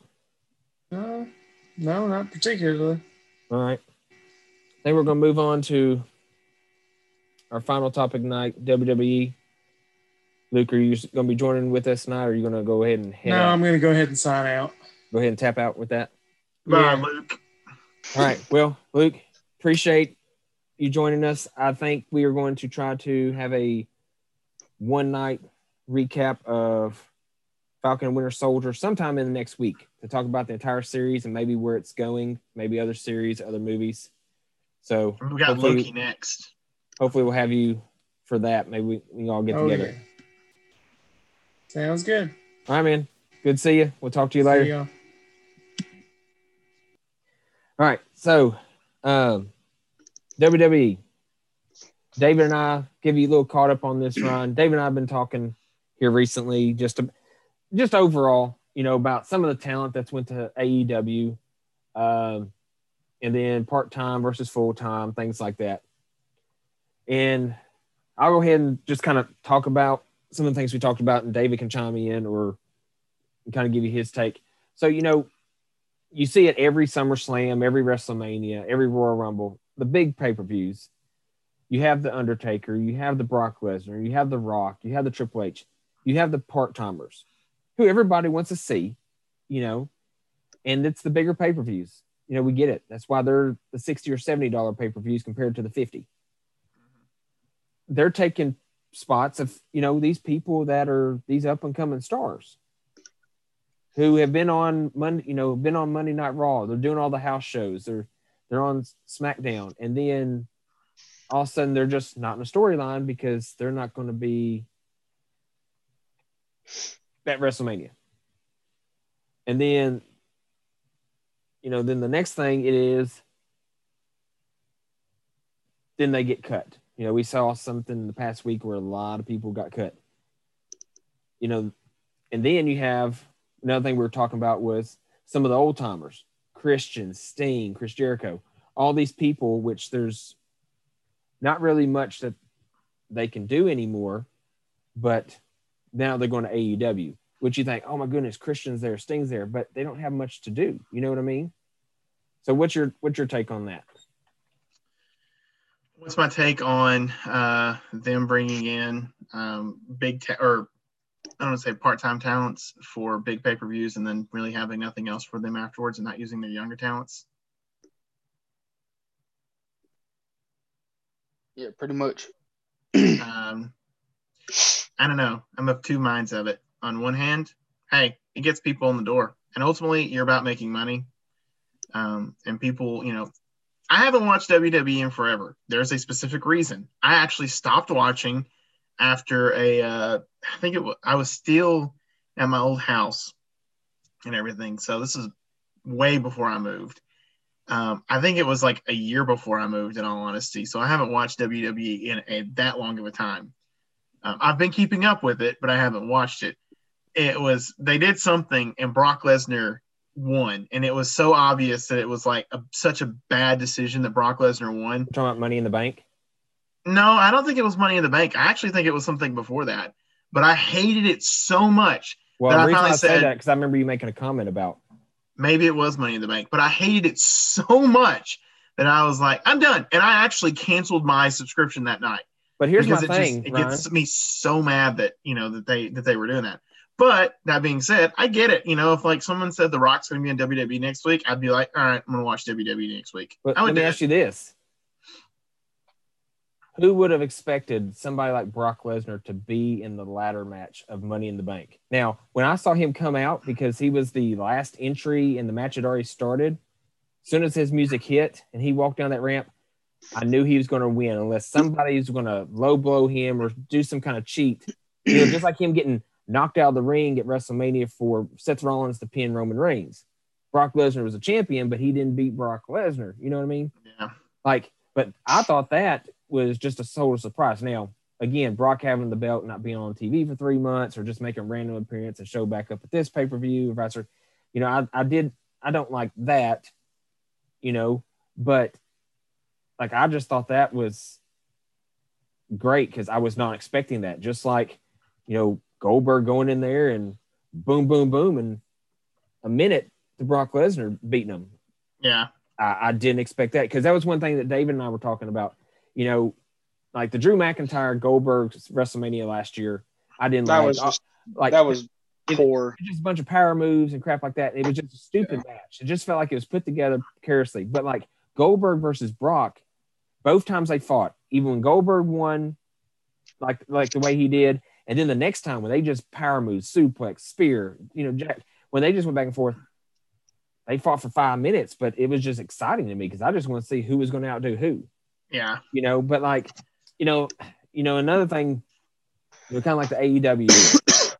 No, no, not particularly. All right. I think we're going to move on to our final topic tonight, WWE. Luke, are you going to be joining with us tonight, or are you going to go ahead and head No, out? I'm going to go ahead and sign out. go ahead and tap out with that? Bye, Yeah. Luke. All right. Well, Luke, appreciate you joining us. I think we are going to try to have a one night recap of Falcon and Winter Soldier sometime in the next week to talk about the entire series and maybe where it's going, maybe other series, other movies. So We got hopefully, Loki next. hopefully we'll have you for that. Maybe we, we can all get Oh, together. yeah. Sounds good. All right, man. Good to see you. We'll talk to you later. Y'all. All right. So, um, WWE. David and I give you a little caught up on this run. David and I have been talking here recently, just to, just overall, you know, about some of the talent that's went to AEW, um, and then part time versus full time, things like that. And I'll go ahead and just kind of talk about some of the things we talked about, and David can chime in or kind of give you his take. So, you know, you see it every SummerSlam, every WrestleMania, every Royal Rumble, the big pay per views. You have the Undertaker, you have the Brock Lesnar, you have the Rock, you have the Triple H, you have the part timers, who everybody wants to see, you know, and it's the bigger pay per views. You know, we get it. That's why they're the sixty or seventy dollar pay per views compared to the fifty. They're taking spots of you know these people that are these up and coming stars who have been on Monday, you know, been on Monday Night Raw. They're doing all the house shows. They're they're on SmackDown, and then all of a sudden they're just not in a storyline because they're not going to be at WrestleMania. And then, you know, then the next thing it is, then they get cut. You know, we saw something in the past week where a lot of people got cut. You know, and then you have another thing we were talking about was some of the old timers, Christian, Sting, Chris Jericho, all these people, which there's not really much that they can do anymore, but now they're going to AEW, which you think, oh my goodness, Christian's there, Sting's there, but they don't have much to do. You know what I mean? So what's your what's your take on that? What's my take on uh, them bringing in um, big ta- or I don't want to say part-time talents for big pay-per-views and then really having nothing else for them afterwards and not using their younger talents? Yeah, pretty much. (clears throat) um, I don't know. I'm of two minds of it. On one hand, hey, it gets people in the door, and ultimately, you're about making money. Um, and people, you know, I haven't watched WWE in forever. There's a specific reason. I actually stopped watching after a. Uh, I think it was. I was still at my old house and everything. So this is way before I moved. Um, I think it was like a year before I moved, in all honesty. So I haven't watched WWE in a, that long of a time. Um, I've been keeping up with it, but I haven't watched it. It was they did something, and Brock Lesnar won, and it was so obvious that it was like a, such a bad decision that Brock Lesnar won. You're talking about Money in the Bank. No, I don't think it was Money in the Bank. I actually think it was something before that, but I hated it so much. Well, that the I reason I, finally say said- that because I remember you making a comment about. maybe it was Money in the Bank, but I hated it so much that I was like, I'm done. And I actually canceled my subscription that night But here's my because it thing, just it Ryan. gets me so mad that you know that they that they were doing that. But that being said, I get it. You know, if like someone said The Rock's going to be in WWE next week, I'd be like, all right, I'm going to watch WWE next week. But I let would me ask it. you this: Who would have expected somebody like Brock Lesnar to be in the ladder match of Money in the Bank? Now, when I saw him come out because he was the last entry and the match had already started, as soon as his music hit and he walked down that ramp, I knew he was going to win unless somebody was going to low blow him or do some kind of cheat. You know, just like him getting knocked out of the ring at WrestleMania for Seth Rollins to pin Roman Reigns. Brock Lesnar was a champion, but he didn't beat Brock Lesnar. You know what I mean? Yeah. Like, but I thought that was just a total surprise. Now, again, Brock having the belt, not being on TV for three months, or just making random appearance and show back up at this pay per view, or vice. You know, I, I did, I don't like that, you know, but like I just thought that was great because I was not expecting that. Just like, you know, Goldberg going in there and boom, boom, boom, and a minute to Brock Lesnar beating him. Yeah. I, I didn't expect that because that was one thing that David and I were talking about. You know, like the Drew McIntyre Goldberg WrestleMania last year. I didn't That like, was just like that was it- poor. just a bunch of power moves and crap like that. It was just a stupid match. It just felt like it was put together carelessly. But like Goldberg versus Brock, both times they fought, even when Goldberg won, like like the way he did, and then the next time when they just power moves, suplex, spear, you know, jack, when they just went back and forth, they fought for five minutes. But it was just exciting to me because I just want to see who was going to outdo who Yeah. you know, but like, you know, you know, another thing, you know, kind of like the AEW,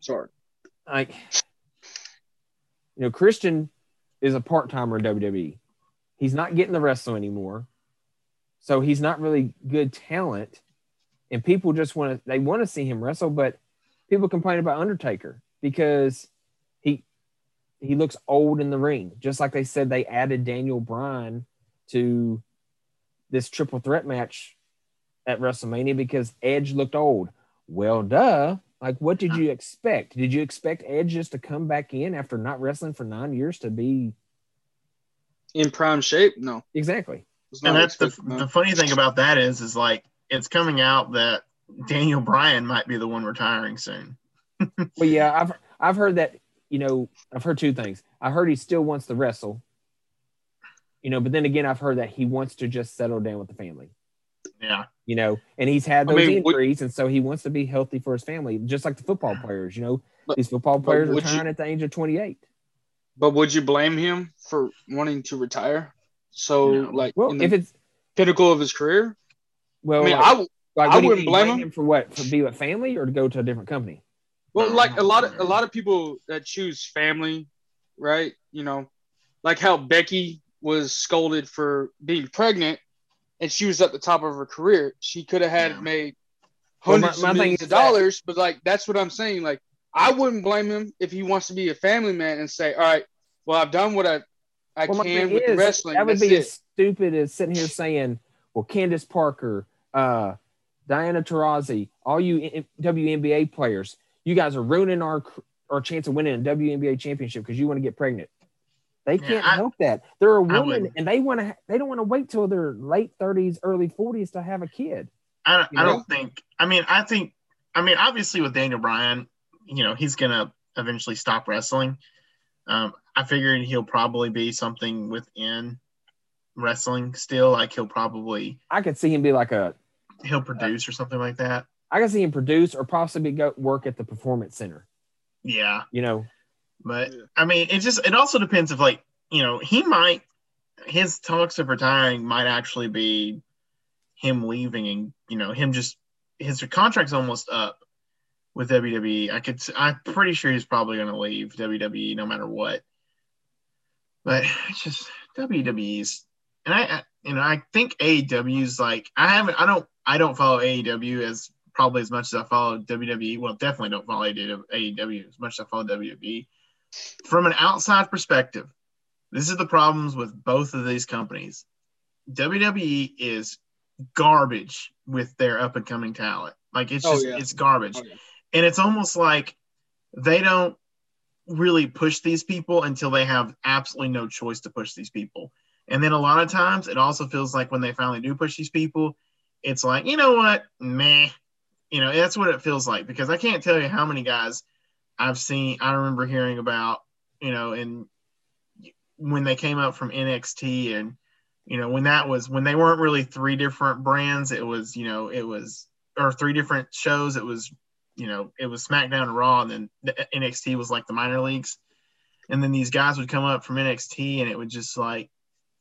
Sorry. like, you know, Christian is a part timer in WWE. He's not getting the wrestle anymore, so he's not really good talent, and people just want to they want to see him wrestle, but people complain about Undertaker because he he looks old in the ring, just like they said they added Daniel Bryan to this triple threat match at WrestleMania because Edge looked old. Well, duh. Like, what did you expect? Did you expect Edge just to come back in after not wrestling for nine years to be In prime shape? No. exactly? It's And that's the, no. the funny thing about that is, is like it's coming out that Daniel Bryan might be the one retiring soon. (laughs) Well, yeah, I've I've heard that. You know, I've heard two things. I heard he still wants to wrestle. You know, but then again, I've heard that he wants to just settle down with the family. Yeah. You know, and he's had I those mean, would- injuries, and so he wants to be healthy for his family, just like the football players. You know, But- these football but players would you- retiring at the age of twenty-eight. But would you blame him for wanting to retire? So No. like Well, in the if it's pinnacle of his career? well, I mean, like, I w- like, I what do you wouldn't mean, blame him. for what to be with family or to go to a different company. well like a lot of a lot of people that choose family, right? You know, like how Becky was scolded for being pregnant and she was at the top of her career. She could have had Yeah. made Well, my- hundreds my of millions is of that- dollars, but like that's what I'm saying. Like I wouldn't blame him if he wants to be a family man and say, All right, well I've done what I I Well, can with is, wrestling. that would be it. as stupid as sitting here saying, "Well, Candace Parker, uh, Diana Taurasi, all you WNBA players, you guys are ruining our our chance of winning a WNBA championship because you want to get pregnant." They can't I- help that. They're a woman, and they want to. They don't want to wait till their late thirties, early forties to have a kid. I, don't- I know? don't think. I mean, I think. I mean, obviously with Daniel Bryan, you know, he's gonna eventually stop wrestling. Um, I figured he'll probably be something within wrestling still. Like he'll probably I could see him be like a. he'll produce or something like that. I could see him produce or possibly go work at the performance center. Yeah, You know, but I mean, it just it also depends if like you know he might his talks of retiring might actually be him leaving and you know him just his contract's almost up with WWE. I could I'm pretty sure he's probably going to leave WWE no matter what. But it's just WWE's and I, I you know I think AEW's like I haven't I don't I don't follow AEW as probably as much as I follow WWE. Well, definitely don't follow AEW as much as I follow WWE. From an outside perspective, this is the problems with both of these companies. WWE is garbage with their up and coming talent. Like it's Oh, just yeah. it's garbage. Oh, yeah. And it's almost like they don't really push these people until they have absolutely no choice to push these people. And then a lot of times it also feels like when they finally do push these people, it's like, you know what? Meh. You know, that's what it feels like because I can't tell you how many guys I've seen, I remember hearing about, you know, and when they came up from NXT and, you know, when that was, when they weren't really three different brands, it was, you know, it was, or three different shows, it was, you know, it was SmackDown and Raw, and then the uh, NXT was like the minor leagues. And then these guys would come up from NXT and it would just like,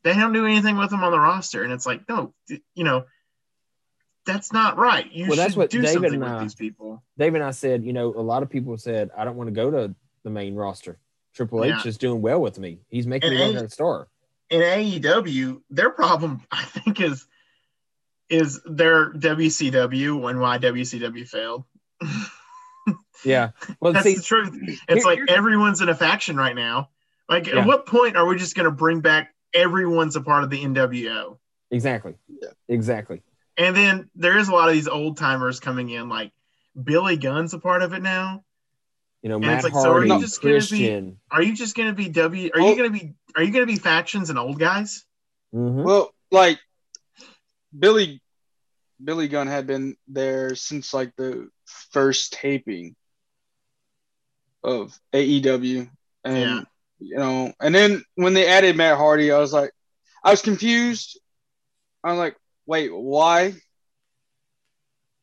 they don't do anything with them on the roster. And it's like, no, you know, that's not right. You Well, that's should what do David something and with I- these people. Dave and I said, you know, a lot of people said, I don't want to go to the main roster. Triple H Yeah. is doing well with me. He's making And me A- a star. in AEW, their problem (laughs) I think is is their WCW and why WCW failed. Yeah. Well, That's see, the truth. here- It's like everyone's in a faction right now. Like, Yeah. at what point are we just going to bring back everyone's a part of the NWO? exactly. Yeah. Exactly. And then there is a lot of these old timers coming in, like Billy Gunn's a part of it now. You know, And Matt it's like, so are Hardy, you just gonna be- Christian. Are you just going to be W? Are Oh. you going to be? Are you going to be factions and old guys? Mhm. Well, like Billy Billy Gunn had been there since like the first taping of AEW. And Yeah. you know, and then when they added Matt Hardy, I was like I was confused. I'm like, wait, why?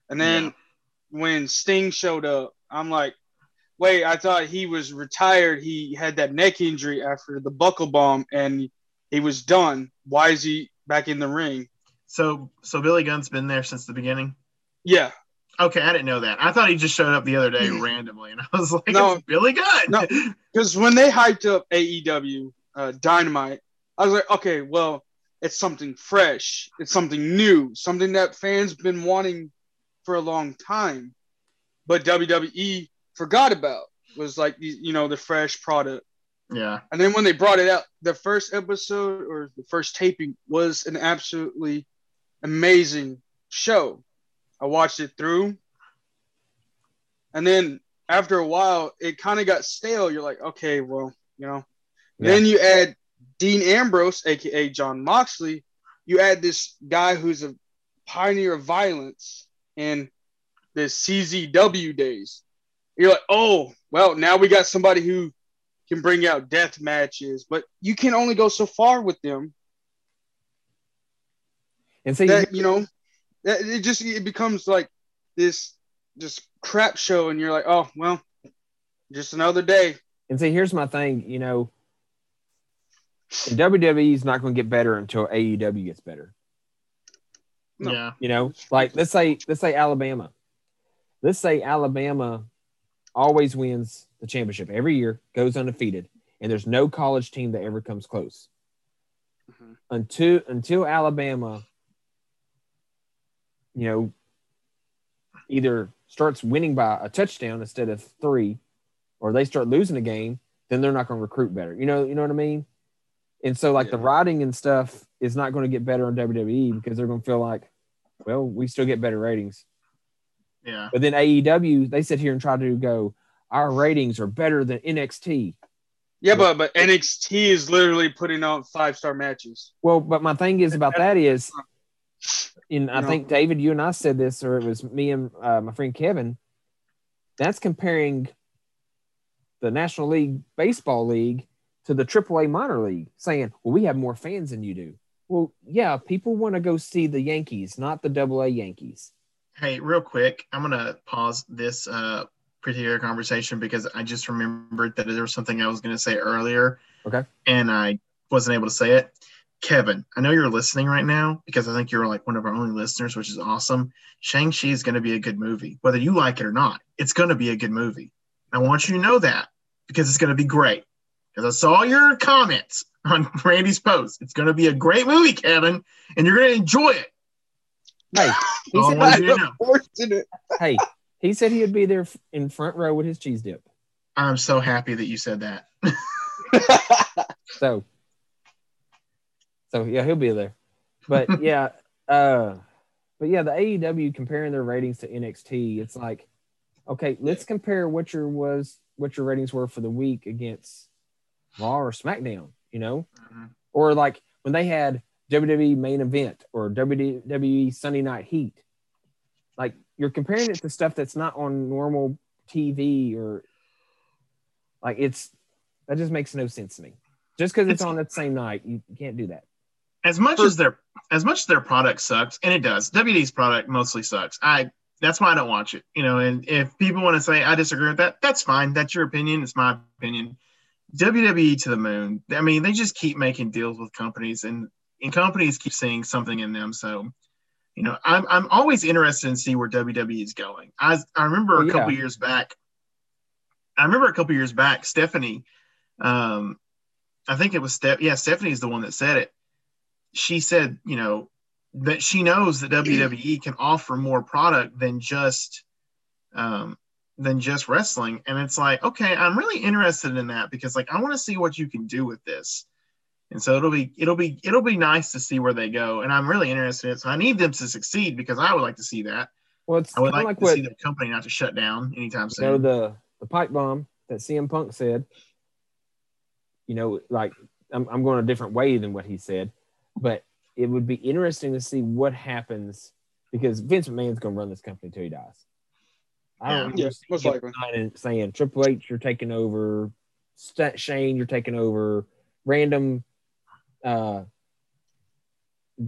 And then Yeah. when Sting showed up, I'm like, wait, I thought he was retired. He had that neck injury after the buckle bomb and he was done. Why is he back in the ring? So, so Billy Gunn's been there since the beginning. Yeah. Okay, I didn't know that. I thought he just showed up the other day randomly, and I was like, No. "It's Billy Gunn." No. (laughs) Because when they hyped up AEW uh, Dynamite, I was like, okay, well, it's something fresh. It's something new, something that fans been wanting for a long time. But WWE forgot about was like, you know, the fresh product. yeah, And then when they brought it out, the first episode or the first taping was an absolutely amazing show. I watched it through. And then after a while, it kind of got stale. You're like, okay, well, you know. Yeah. Then you add Dean Ambrose, aka Jon Moxley. You add this guy who's a pioneer of violence in the CZW days. You're like, oh, well, now we got somebody who can bring out death matches, but you can only go so far with them. And see, That you know, that it just it becomes like this just crap show, and you're like, oh well, just another day. and see, here's my thing. You know, WWE is not going to get better until AEW gets better. No. yeah, You know, like let's say let's say Alabama. Let's say Alabama always wins the championship every year, goes undefeated, and there's no college team that ever comes close. Mhm. Until until Alabama, you know, either starts winning by a touchdown instead of three, or they start losing a game, then they're not going to recruit better. You know, you know what I mean? And so like the writing and stuff is not going to get better on WWE because they're going to feel like, well, we still get better ratings. yeah, But then AEW, they sit here and try to go, our ratings are better than NXT. Yeah, but but NXT is literally putting on five star matches. Well, but my thing is about that is, and I think David, you and I said this, or it was me and uh, my friend Kevin. That's comparing the National League Baseball League to the AAA minor league, saying, "Well, we have more fans than you do." Well, yeah, people want to go see the Yankees, not the Double A Yankees. Hey, real quick, I'm gonna pause this uh, particular conversation because I just remembered that there was something I was gonna say earlier. Okay. And I wasn't able to say it. Kevin, I know you're listening right now because I think you're like one of our only listeners, which is awesome. Shang-Chi is gonna be a good movie, whether you like it or not. It's gonna be a good movie. I want you to know that because it's gonna be great. Because I saw your comments on (laughs) Randy's post. It's gonna be a great movie, Kevin, and you're gonna enjoy it. Hey, (laughs) he said, what? you know. Hey, he said he'd be there in front row with his cheese dip. I'm so happy that you said that. (laughs) So, so yeah, he'll be there. But (laughs) yeah, uh, but yeah, the AEW comparing their ratings to NXT, it's like, okay, let's compare what your was what your ratings were for the week against Raw or SmackDown, you know, Mhm. or like when they had WWE main event or WWE Sunday Night Heat. Like you're comparing it to stuff that's not on normal TV or like it's that just makes no sense to me. Just because it's It's- on that same night, you you can't do that. As much For- as their as much as their product sucks, and it does. WD's product mostly sucks. I that's why I don't watch it. You know, and if people want to say I disagree with that, that's fine. That's your opinion. It's my opinion. WWE to the moon. I mean, they just keep making deals with companies, and and companies keep seeing something in them. So, you know, I'm I'm always interested in see where WWE is going. I I remember a yeah. couple years back. I remember a couple years back, Stephanie. Um, I think it was Steph. Yeah, Stephanie's the one that said it. She said, you know, that she knows that WWE can offer more product than just um, than just wrestling. And it's like, okay, I'm really interested in that because like I want to see what you can do with this. And so it'll be it'll be it'll be nice to see where they go. And I'm really interested in it. So I need them to succeed because I would like to see that. Well, it's I would like, like to what see the company not to shut down anytime you know the the pipe bomb that CM Punk said. You know, like I'm I'm going a different way than what he said, but it would be interesting to see what happens because Vince McMahon's going to run this company till he dies. I don't Yeah, most likely. saying Triple H, you're taking over. St- Shane, you're taking over. Random uh,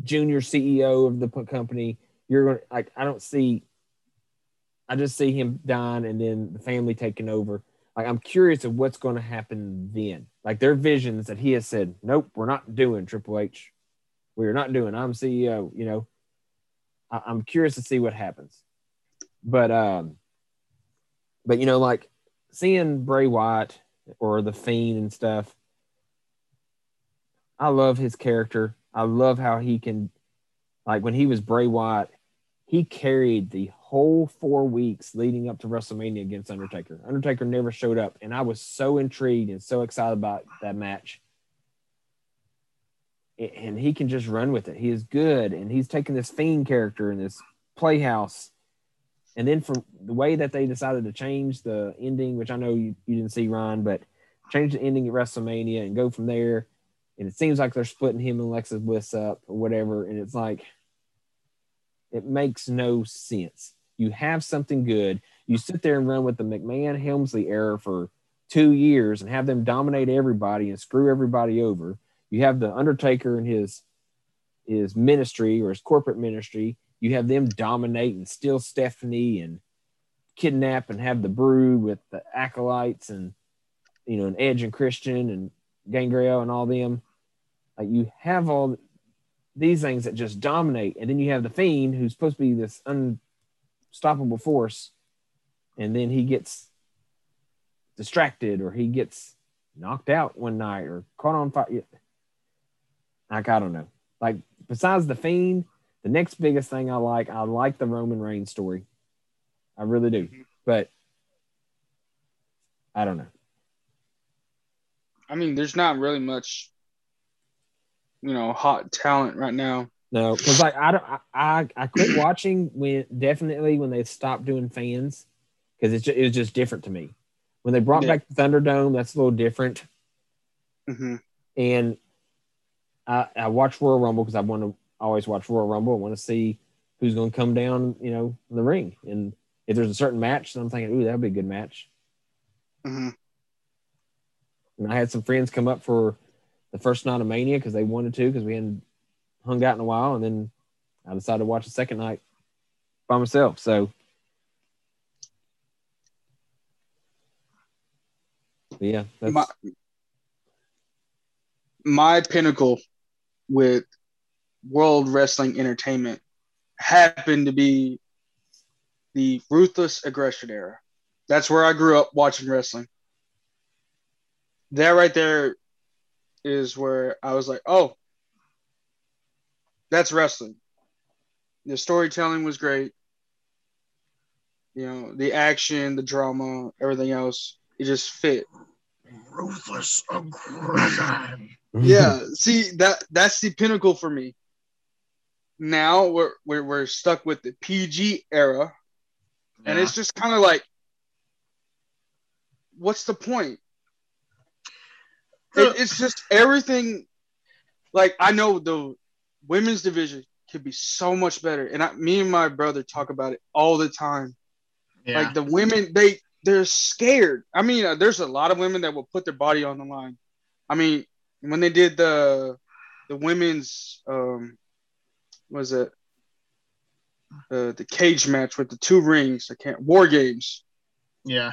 junior CEO of the company. You're going to like. I don't see. I just see him dying and then the family taking over. Like I'm curious of what's going to happen then. Like their visions that he has said, nope, we're not doing Triple H. We're not doing. I'm CEO. You know, I, I'm curious to see what happens. But um, but you know, like seeing Bray Wyatt or the Fiend and stuff. I love his character. I love how he can, like when he was Bray Wyatt, he carried the whole four weeks leading up to WrestleMania against Undertaker. Undertaker never showed up, and I was so intrigued and so excited about that match. And he can just run with it. He is good, and he's taking this fiend character in this playhouse. And then from the way that they decided to change the ending, which I know you, you didn't see, Ron, but change the ending at WrestleMania and go from there. And it seems like they're splitting him and Alexis Bliss up or whatever. And it's like, it makes no sense. You have something good. You sit there and run with the McMahon Helmsley era for two years and have them dominate everybody and screw everybody over. You have the Undertaker and his his ministry or his corporate ministry. You have them dominate and steal Stephanie and kidnap and have the brood with the acolytes and you know, and Edge and Christian and Gangrel and all them. Like you have all these things that just dominate, and then you have the Fiend, who's supposed to be this unstoppable force, and then he gets distracted or he gets knocked out one night or caught on fire. Like I don't know. Like besides the Fiend, the next biggest thing I like, I like the Roman Reigns story. I really do, but I don't know. I mean, there's not really much, you know, hot talent right now. No, because like I don't, I, I I quit watching when definitely when they stopped doing fans because it's ju- it was just different to me. When they brought Yeah. back the Thunderdome, that's a little different. hmm and I, I watch Royal Rumble because I want to always watch Royal Rumble. I want to see who's going to come down, you know, in the ring. And if there's a certain match, then I'm thinking, ooh, that'd be a good match. hmm And I had some friends come up for the first night of Mania because they wanted to because we hadn't hung out in a while, and then I decided to watch the second night by myself. So. yeah, that's My, my pinnacle with World Wrestling Entertainment happened to be the Ruthless Aggression era. That's where I grew up watching wrestling. That right there is where I was like, oh, that's wrestling. The storytelling was great. You know, the action, the drama, everything else, it just fit. Ruthless aggression. Yeah (laughs) see that that's the pinnacle for me. Now we're we're, we're stuck with the pg era and it's just kind of like what's the point? It- it's just everything like i know the women's division could be so much better and I, me and my brother talk about it all the time. Yeah. like the women they they're scared. I mean uh, there's a lot of women that will put their body on the line. I mean when they did the the women's um was it uh, the cage match with the two rings i can't war games yeah.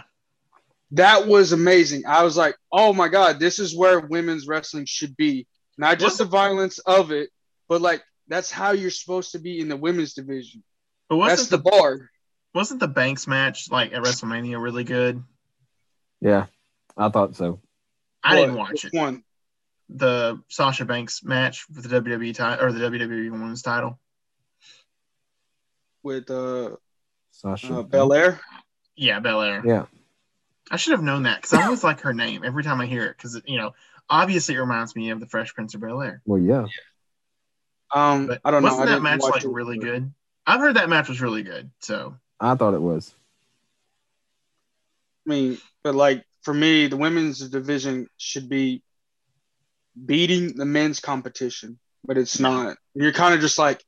that was amazing i was like oh my god this is where women's wrestling should be not just the violence of it but like that's how you're supposed to be in the women's division But that's wasn't the the, bar wasn't the Banks match like at WrestleMania really good? yeah, I thought so. I What? didn't watch Which it. one The Sasha Banks match with the WWE title or the WWE Women's title. with uh, Sasha uh belair Yeah, Belair. Yeah, I should have known that because I always like her name every time I hear it because you know obviously it reminds me of the Fresh Prince of Bel Air. well, yeah. um But i don't know wasn't that match like it, really but- good? I've heard that match was really good. So I thought it was. I mean, but like for me, the women's division should be beating the men's competition, but it's not. You're kind of just like,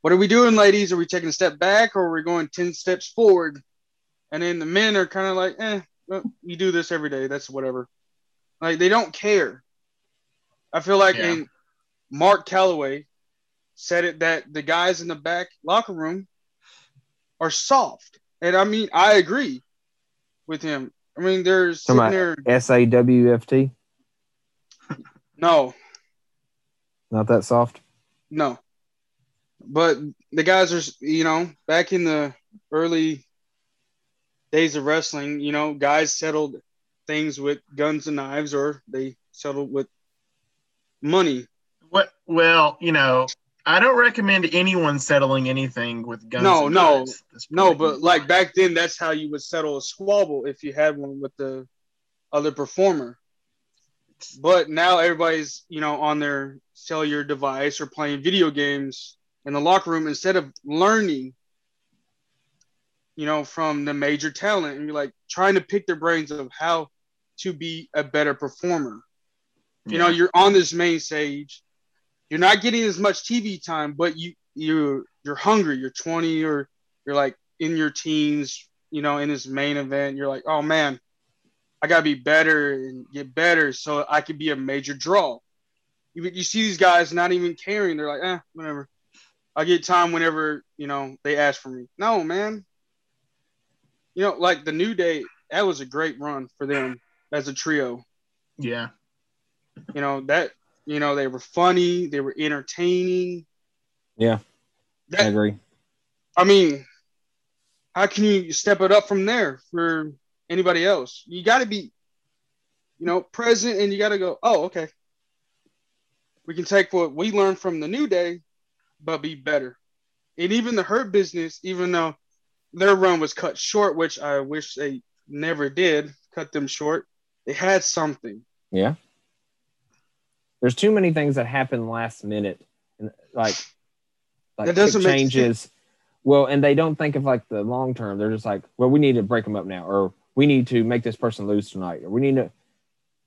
what are we doing, ladies? Are we taking a step back or are we going 10 steps forward? And then the men are kind of like, eh, well, we do this every day. That's whatever. Like they don't care. I feel like Yeah. in Mark Calaway said it that the guys in the back locker room are soft. And I mean, I agree with him. I mean, they're sitting there. S A W F T. No, Not that soft. no. But the guys are, you know, back in the early days of wrestling, you know, guys settled things with guns and knives or they settled with money. what? Well, you know, I don't recommend anyone settling anything with guns. No, and no, knives No, but like back then, that's how you would settle a squabble if you had one with the other performer. But now everybody's, you know, on their cellular device or playing video games in the locker room instead of learning, you know, from the major talent and you're like trying to pick their brains of how to be a better performer. You know, you're on this main stage. You're not getting as much TV time, but you you you're hungry. You're 20 or you're like in your teens, you know, in this main event. You're like, oh man, I gotta be better and get better so I could be a major draw. You, you see these guys not even caring. They're like, eh, whatever. I get time whenever you know they ask for me. No, man. You know, like the New Day, that was a great run for them as a trio yeah, you know that you know they were funny they were entertaining Yeah, I agree. i mean how can you step it up from there for anybody else you got to be you know present and you got to go oh okay we can take what we learned from the new day but be better and even the hurt business even though their run was cut short which i wish they never did cut them short they had something Yeah. There's too many things that happen last minute, and like like That doesn't changes. Well, and they don't think of like the long term. They're just like, well, we need to break them up now, or we need to make this person lose tonight, or we need to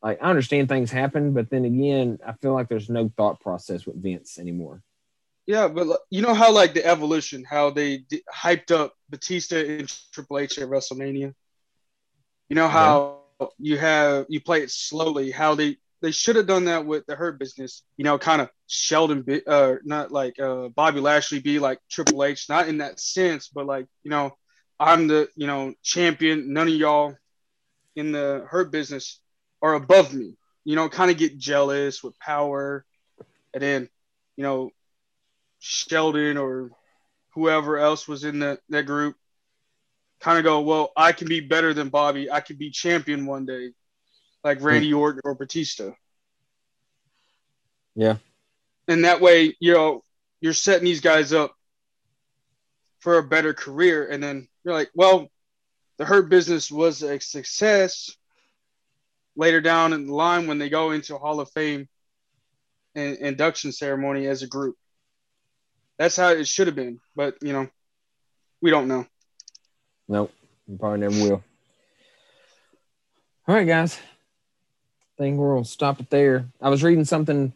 like I understand things happen, but then again, I feel like there's no thought process with Vince anymore. Yeah, but you know how like the evolution, how they d- hyped up Batista and Triple H at WrestleMania. You know how you have you play it slowly. How they they should have done that with the Hurt Business. You know, kind of Shelton, uh, not like uh, Bobby Lashley be like Triple H, not in that sense, but like you know, I'm the you know champion. None of y'all in the Hurt Business are above me. You know, kind of get jealous with power, and then you know Shelton or whoever else was in that, that group kind of go, well, I can be better than Bobby. I can be champion one day, like hmm. Randy Orton or Batista. Yeah. And that way, you know, you're setting these guys up for a better career. And then you're like, well, the Hurt Business was a success later down in the line when they go into Hall of Fame and induction ceremony as a group. That's how it should have been, but you know, we don't know. Nope, you probably never will. All right, guys. I think we'll stop it there. I was reading something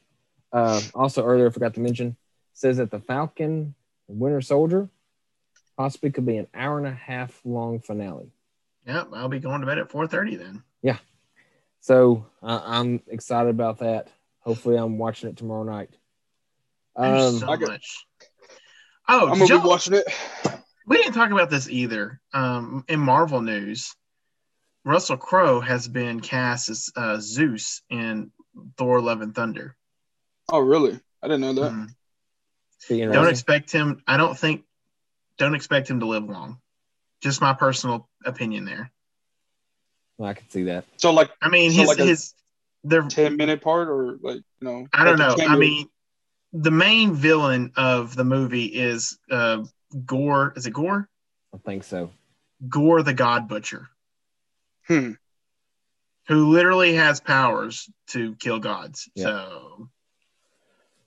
uh, also earlier, I forgot to mention. It says that the Falcon and Winter Soldier possibly could be an hour and a half long finale. Yep, I'll be going to bed at 4:30 then. Yeah. So uh, I'm excited about that. Hopefully, I'm watching it tomorrow night. Um, so I got- much. Oh, I'm did gonna be y'all- watching it. we didn't talk about this either. Um, in Marvel news, Russell Crowe has been cast as uh, Zeus in Thor: Love and Thunder. Oh, really? I didn't know that. Mhm. Don't expect him. I don't think. Don't expect him to live long. Just my personal opinion there. Well, I can see that. So, like I mean, So his like his. They're. 10 minute part, or like, you know, I don't know. like a I cameo? mean, the main villain of the movie is uh, Gorr. Is it Gorr? I think so. Gorr the God Butcher, hmm. who literally has powers to kill gods. Yeah. So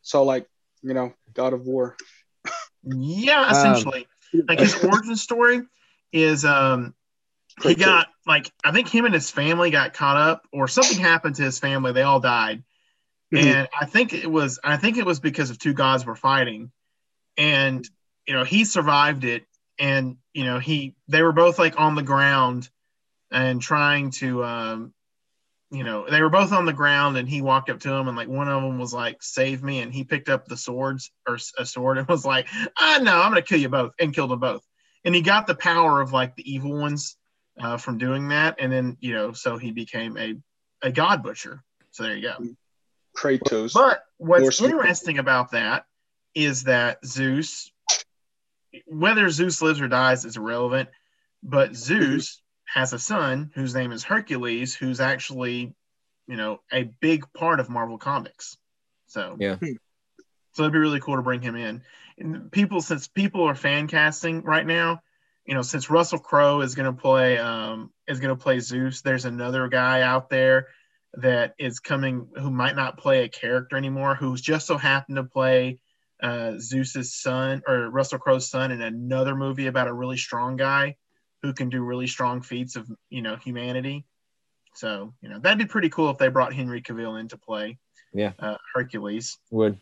So, like, you know, God of War. yeah, Um, essentially, (laughs) like his origin story is um he got like I think him and his family got caught up or something happened to his family. They all died. Mhm. And I think it was I think it was because of two gods were fighting. And you know, he survived it and you know, he they were both like on the ground and trying to um you know, they were both on the ground and he walked up to him and like one of them was like, save me. And he picked up the swords or a sword and (laughs) was like, ah, no, I'm going to kill you both and killed them both. And he got the power of like the evil ones uh, from doing that. And then, you know, so he became a, a god butcher. So there you go. Kratos. But what's interesting about that is that Zeus, whether Zeus lives or dies is irrelevant, but Zeus has a son whose name is Hercules, who's actually, you know, a big part of Marvel Comics. So Yeah. Hmm. So it'd be really cool to bring him in. And people, since people are fan casting right now, you know, since Russell Crowe is going to play um, is going to play Zeus, there's another guy out there that is coming who might not play a character anymore, who's just so happened to play uh, Zeus's son or Russell Crowe's son in another movie about a really strong guy who can do really strong feats of you know humanity. So you know that'd be pretty cool if they brought Henry Cavill into play Yeah. uh, Hercules. Would.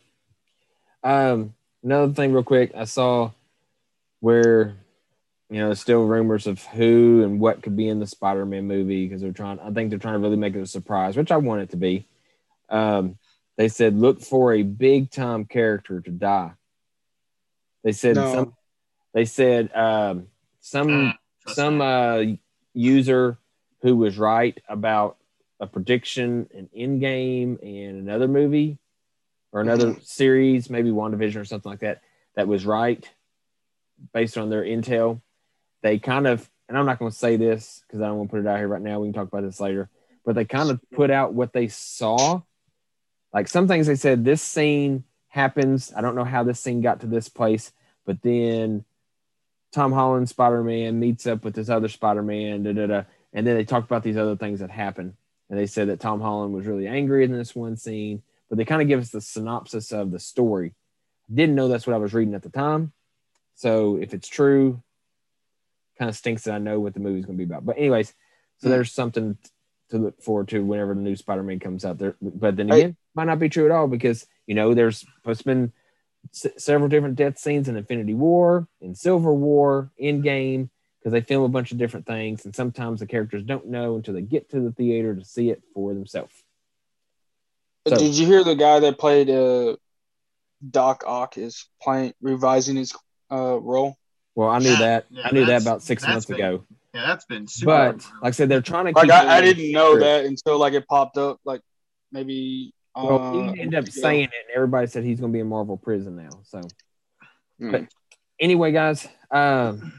Um, another thing, real quick, I saw where you know there's still rumors of who and what could be in the Spider-Man movie because they're trying. I think they're trying to really make it a surprise, which I want it to be. Um, they said look for a big time character to die. They said No. some. They said um, some trust some uh, user who was right about a prediction in Endgame and another movie or another series, maybe WandaVision or something like that, that was right based on their intel. They kind of, and I'm not going to say this because I don't want to put it out here right now. We can talk about this later, but they kind of put out what they saw. Like some things they said, this scene happens. I don't know how this scene got to this place, but then Tom Holland Spider Man meets up with this other Spider Man, da, da, da. and then they talked about these other things that happened. And they said that Tom Holland was really angry in this one scene, but they kind of give us the synopsis of the story. Didn't know that's what I was reading at the time. So if it's true, kind of stinks that I know what the movie's going to be about. But, anyways, so Hmm. there's something to look forward to whenever the new Spider-Man comes out there. But then Hey. again, might not be true at all because you know there's it's been s- several different death scenes in Infinity War, in Civil War, Endgame, because they film a bunch of different things, and sometimes the characters don't know until they get to the theater to see it for themselves. So- Did you hear the guy that played uh, Doc Ock is playing revising his uh, role? Well, I knew Yeah, that. yeah, I knew that about six months been ago. Yeah, that's been super. But like I said, they're trying to Like keep I, I didn't know secret. that until like it popped up. Like maybe. Well, uh, he ended up yeah. saying it, and everybody said he's going to be in Marvel prison now. So Hmm. but- anyway, guys. Um,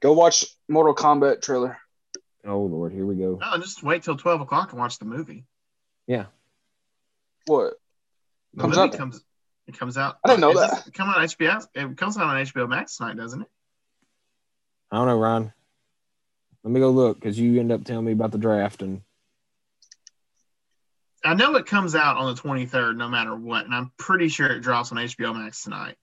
Go watch Mortal Kombat trailer. oh Lord, here we go. no, just wait till twelve o'clock and watch the movie. Yeah. What? The Comes movie out- comes. It comes out. I didn't know that. this- It comes on HBO. It comes out on HBO Max tonight, doesn't it? I don't know, Ron. Let me go look because you end up telling me about the draft, and I know it comes out on the twenty third, no matter what, and I'm pretty sure it drops on HBO Max tonight.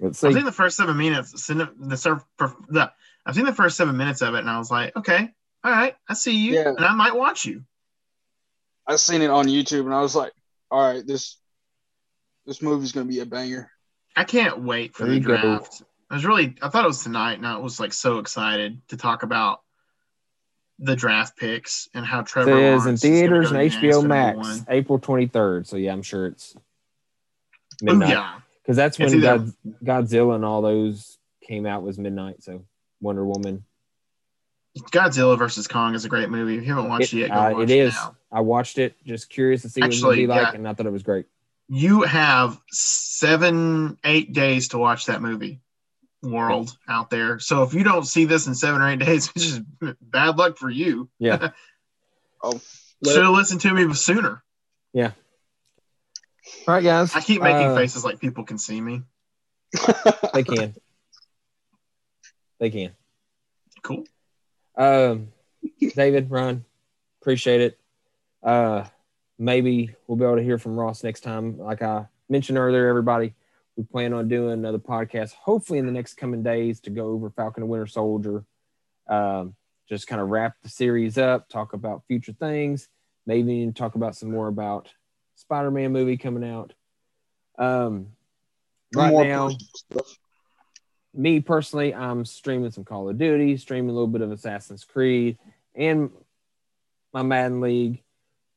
let's I've seen the first seven minutes. The, the, sur- for the I've seen the first seven minutes of it, and I was like, okay, all right, I see you, Yeah. and I might watch you. I seen it on YouTube and I was like, all right, this this movie's gonna be a banger. I can't wait for There the you go. draft. I was really, I thought it was tonight, and I was like so excited to talk about the draft picks and how Trevor in Lawrence is gonna theaters and HBO Max, one. April twenty third. So yeah, I'm sure it's Oh midnight yeah, because that's when God, Godzilla and all those came out was midnight. So Wonder Woman. Godzilla versus Kong is a great movie. If you haven't watched it, It, yet, go uh, watch it is. now. I watched it, just curious to see what it Actually, would be like, yeah. and I thought it was great. You have seven, eight days to watch that movie. World out there. So if you don't see this in seven or eight (laughs) days, it's just bad luck for you. Yeah. (laughs) Oh, Should have listened to me sooner. Yeah. All right, guys. I keep making Uh, faces like people can see me. (laughs) They can. They can. Cool. Um, David, Ron, appreciate it. Uh, maybe we'll be able to hear from Ross next time. Like I mentioned earlier, everybody, we plan on doing another podcast, hopefully in the next coming days, to go over Falcon and Winter Soldier. Um, just kind of wrap the series up, talk about future things, maybe even talk about some more about Spider-Man movie coming out. Um, right More now, me personally, I'm streaming some Call of Duty, streaming a little bit of Assassin's Creed, and my Madden League.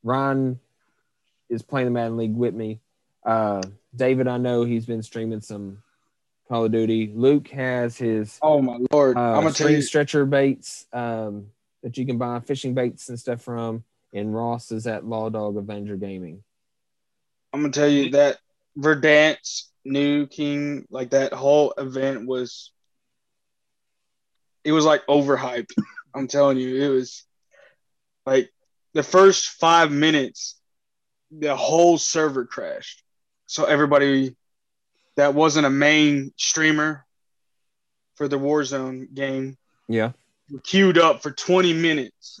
Ron is playing the Madden League with me. Uh, David, I know he's been streaming some Call of Duty. Luke has his Oh my lord! uh, I'm gonna tell you. stretcher baits um, that you can buy fishing baits and stuff from. And Ross is at Law Dog Avenger Gaming. I'm gonna tell you that Verdansk, New King, like that whole event was. It was like overhyped. (laughs) I'm telling you, it was like the first five minutes, the whole server crashed. So everybody that wasn't a main streamer for the Warzone game Yeah. queued up for 20 minutes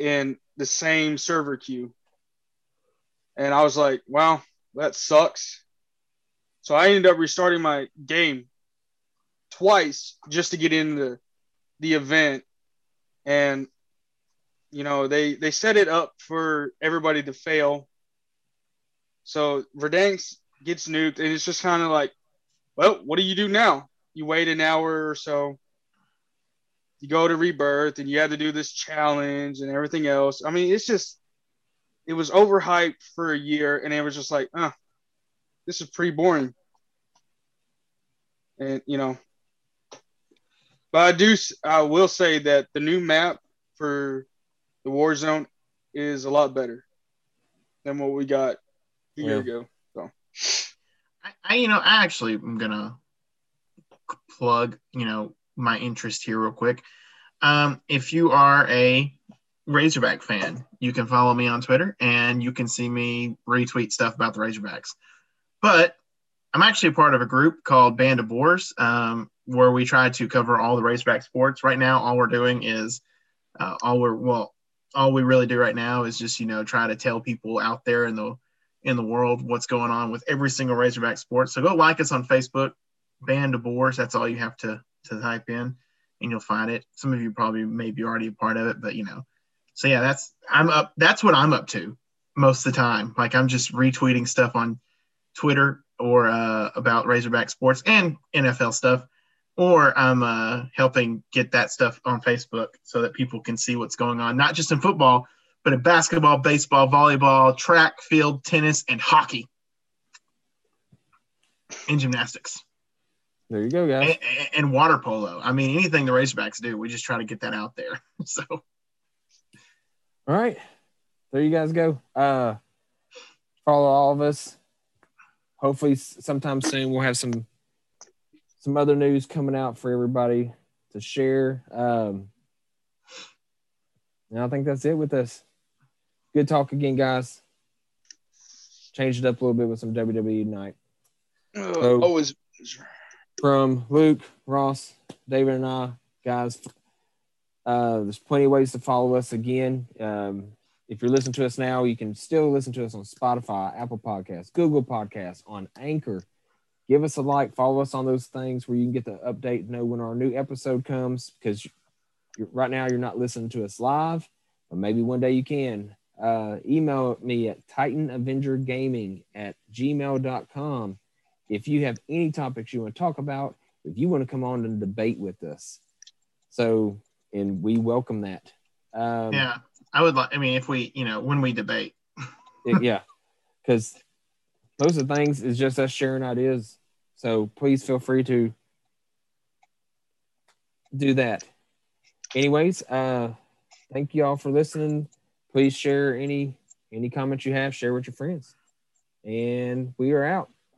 in the same server queue. And I was like, wow, that sucks. So I ended up restarting my game twice just to get into the event. And you know, they they set it up for everybody to fail. So Verdansk gets nuked and it's just kind of like, well, what do you do now? You wait an hour or so you go to rebirth and you had to do this challenge and everything else. I mean, it's just it was overhyped for a year and it was just like, uh, this is pretty boring. And you know, but I do I will say that the new map for the Warzone is a lot better than what we got a year Yeah. ago. So I, I you know, I actually am gonna plug, you know, my interest here real quick. Um, if you are a Razorback fan, you can follow me on Twitter and you can see me retweet stuff about the Razorbacks. But I'm actually a part of a group called Band of Boars, um, where we try to cover all the Razorback sports. Right now, all we're doing is uh, all we're well, all we really do right now is just you know try to tell people out there in the in the world what's going on with every single Razorback sport. So go like us on Facebook, Band of Boars. That's all you have to to type in, and you'll find it. Some of you probably maybe already a part of it, but you know so yeah, that's I'm up. That's what I'm up to most of the time. Like I'm just retweeting stuff on Twitter or uh, about Razorback sports and NFL stuff, or I'm uh, helping get that stuff on Facebook so that people can see what's going on, not just in football, but in basketball, baseball, volleyball, track, field, tennis, and hockey, and gymnastics. There you go, guys. And, and, water polo. I mean, anything the Razorbacks do, we just try to get that out there. (laughs) So, all right, there you guys go. Uh, follow all of us. Hopefully, sometime soon we'll have some some other news coming out for everybody to share. Um, and I think that's it with us. Good talk again, guys. Changed it up a little bit with some WWE night. Uh, so, always from Luke, Ross, David, and I, guys. Uh, there's plenty of ways to follow us. Again, um, if you're listening to us now, you can still listen to us on Spotify, Apple Podcasts, Google Podcasts, on Anchor. Give us a like, follow us on those things where you can get the update, know when our new episode comes. Because right now you're not listening to us live, but maybe one day you can. Uh, email me at TitanAvengerGaming at gmail.com if you have any topics you want to talk about, if you want to come on and debate with us. So, and we welcome that. Um, yeah, I would like, I mean, if we, you know, when we debate. it, yeah, because most of the things is just us sharing ideas. So please feel free to do that. Anyways, uh, thank you all for listening. Please share any any comments you have, share with your friends. And we are out.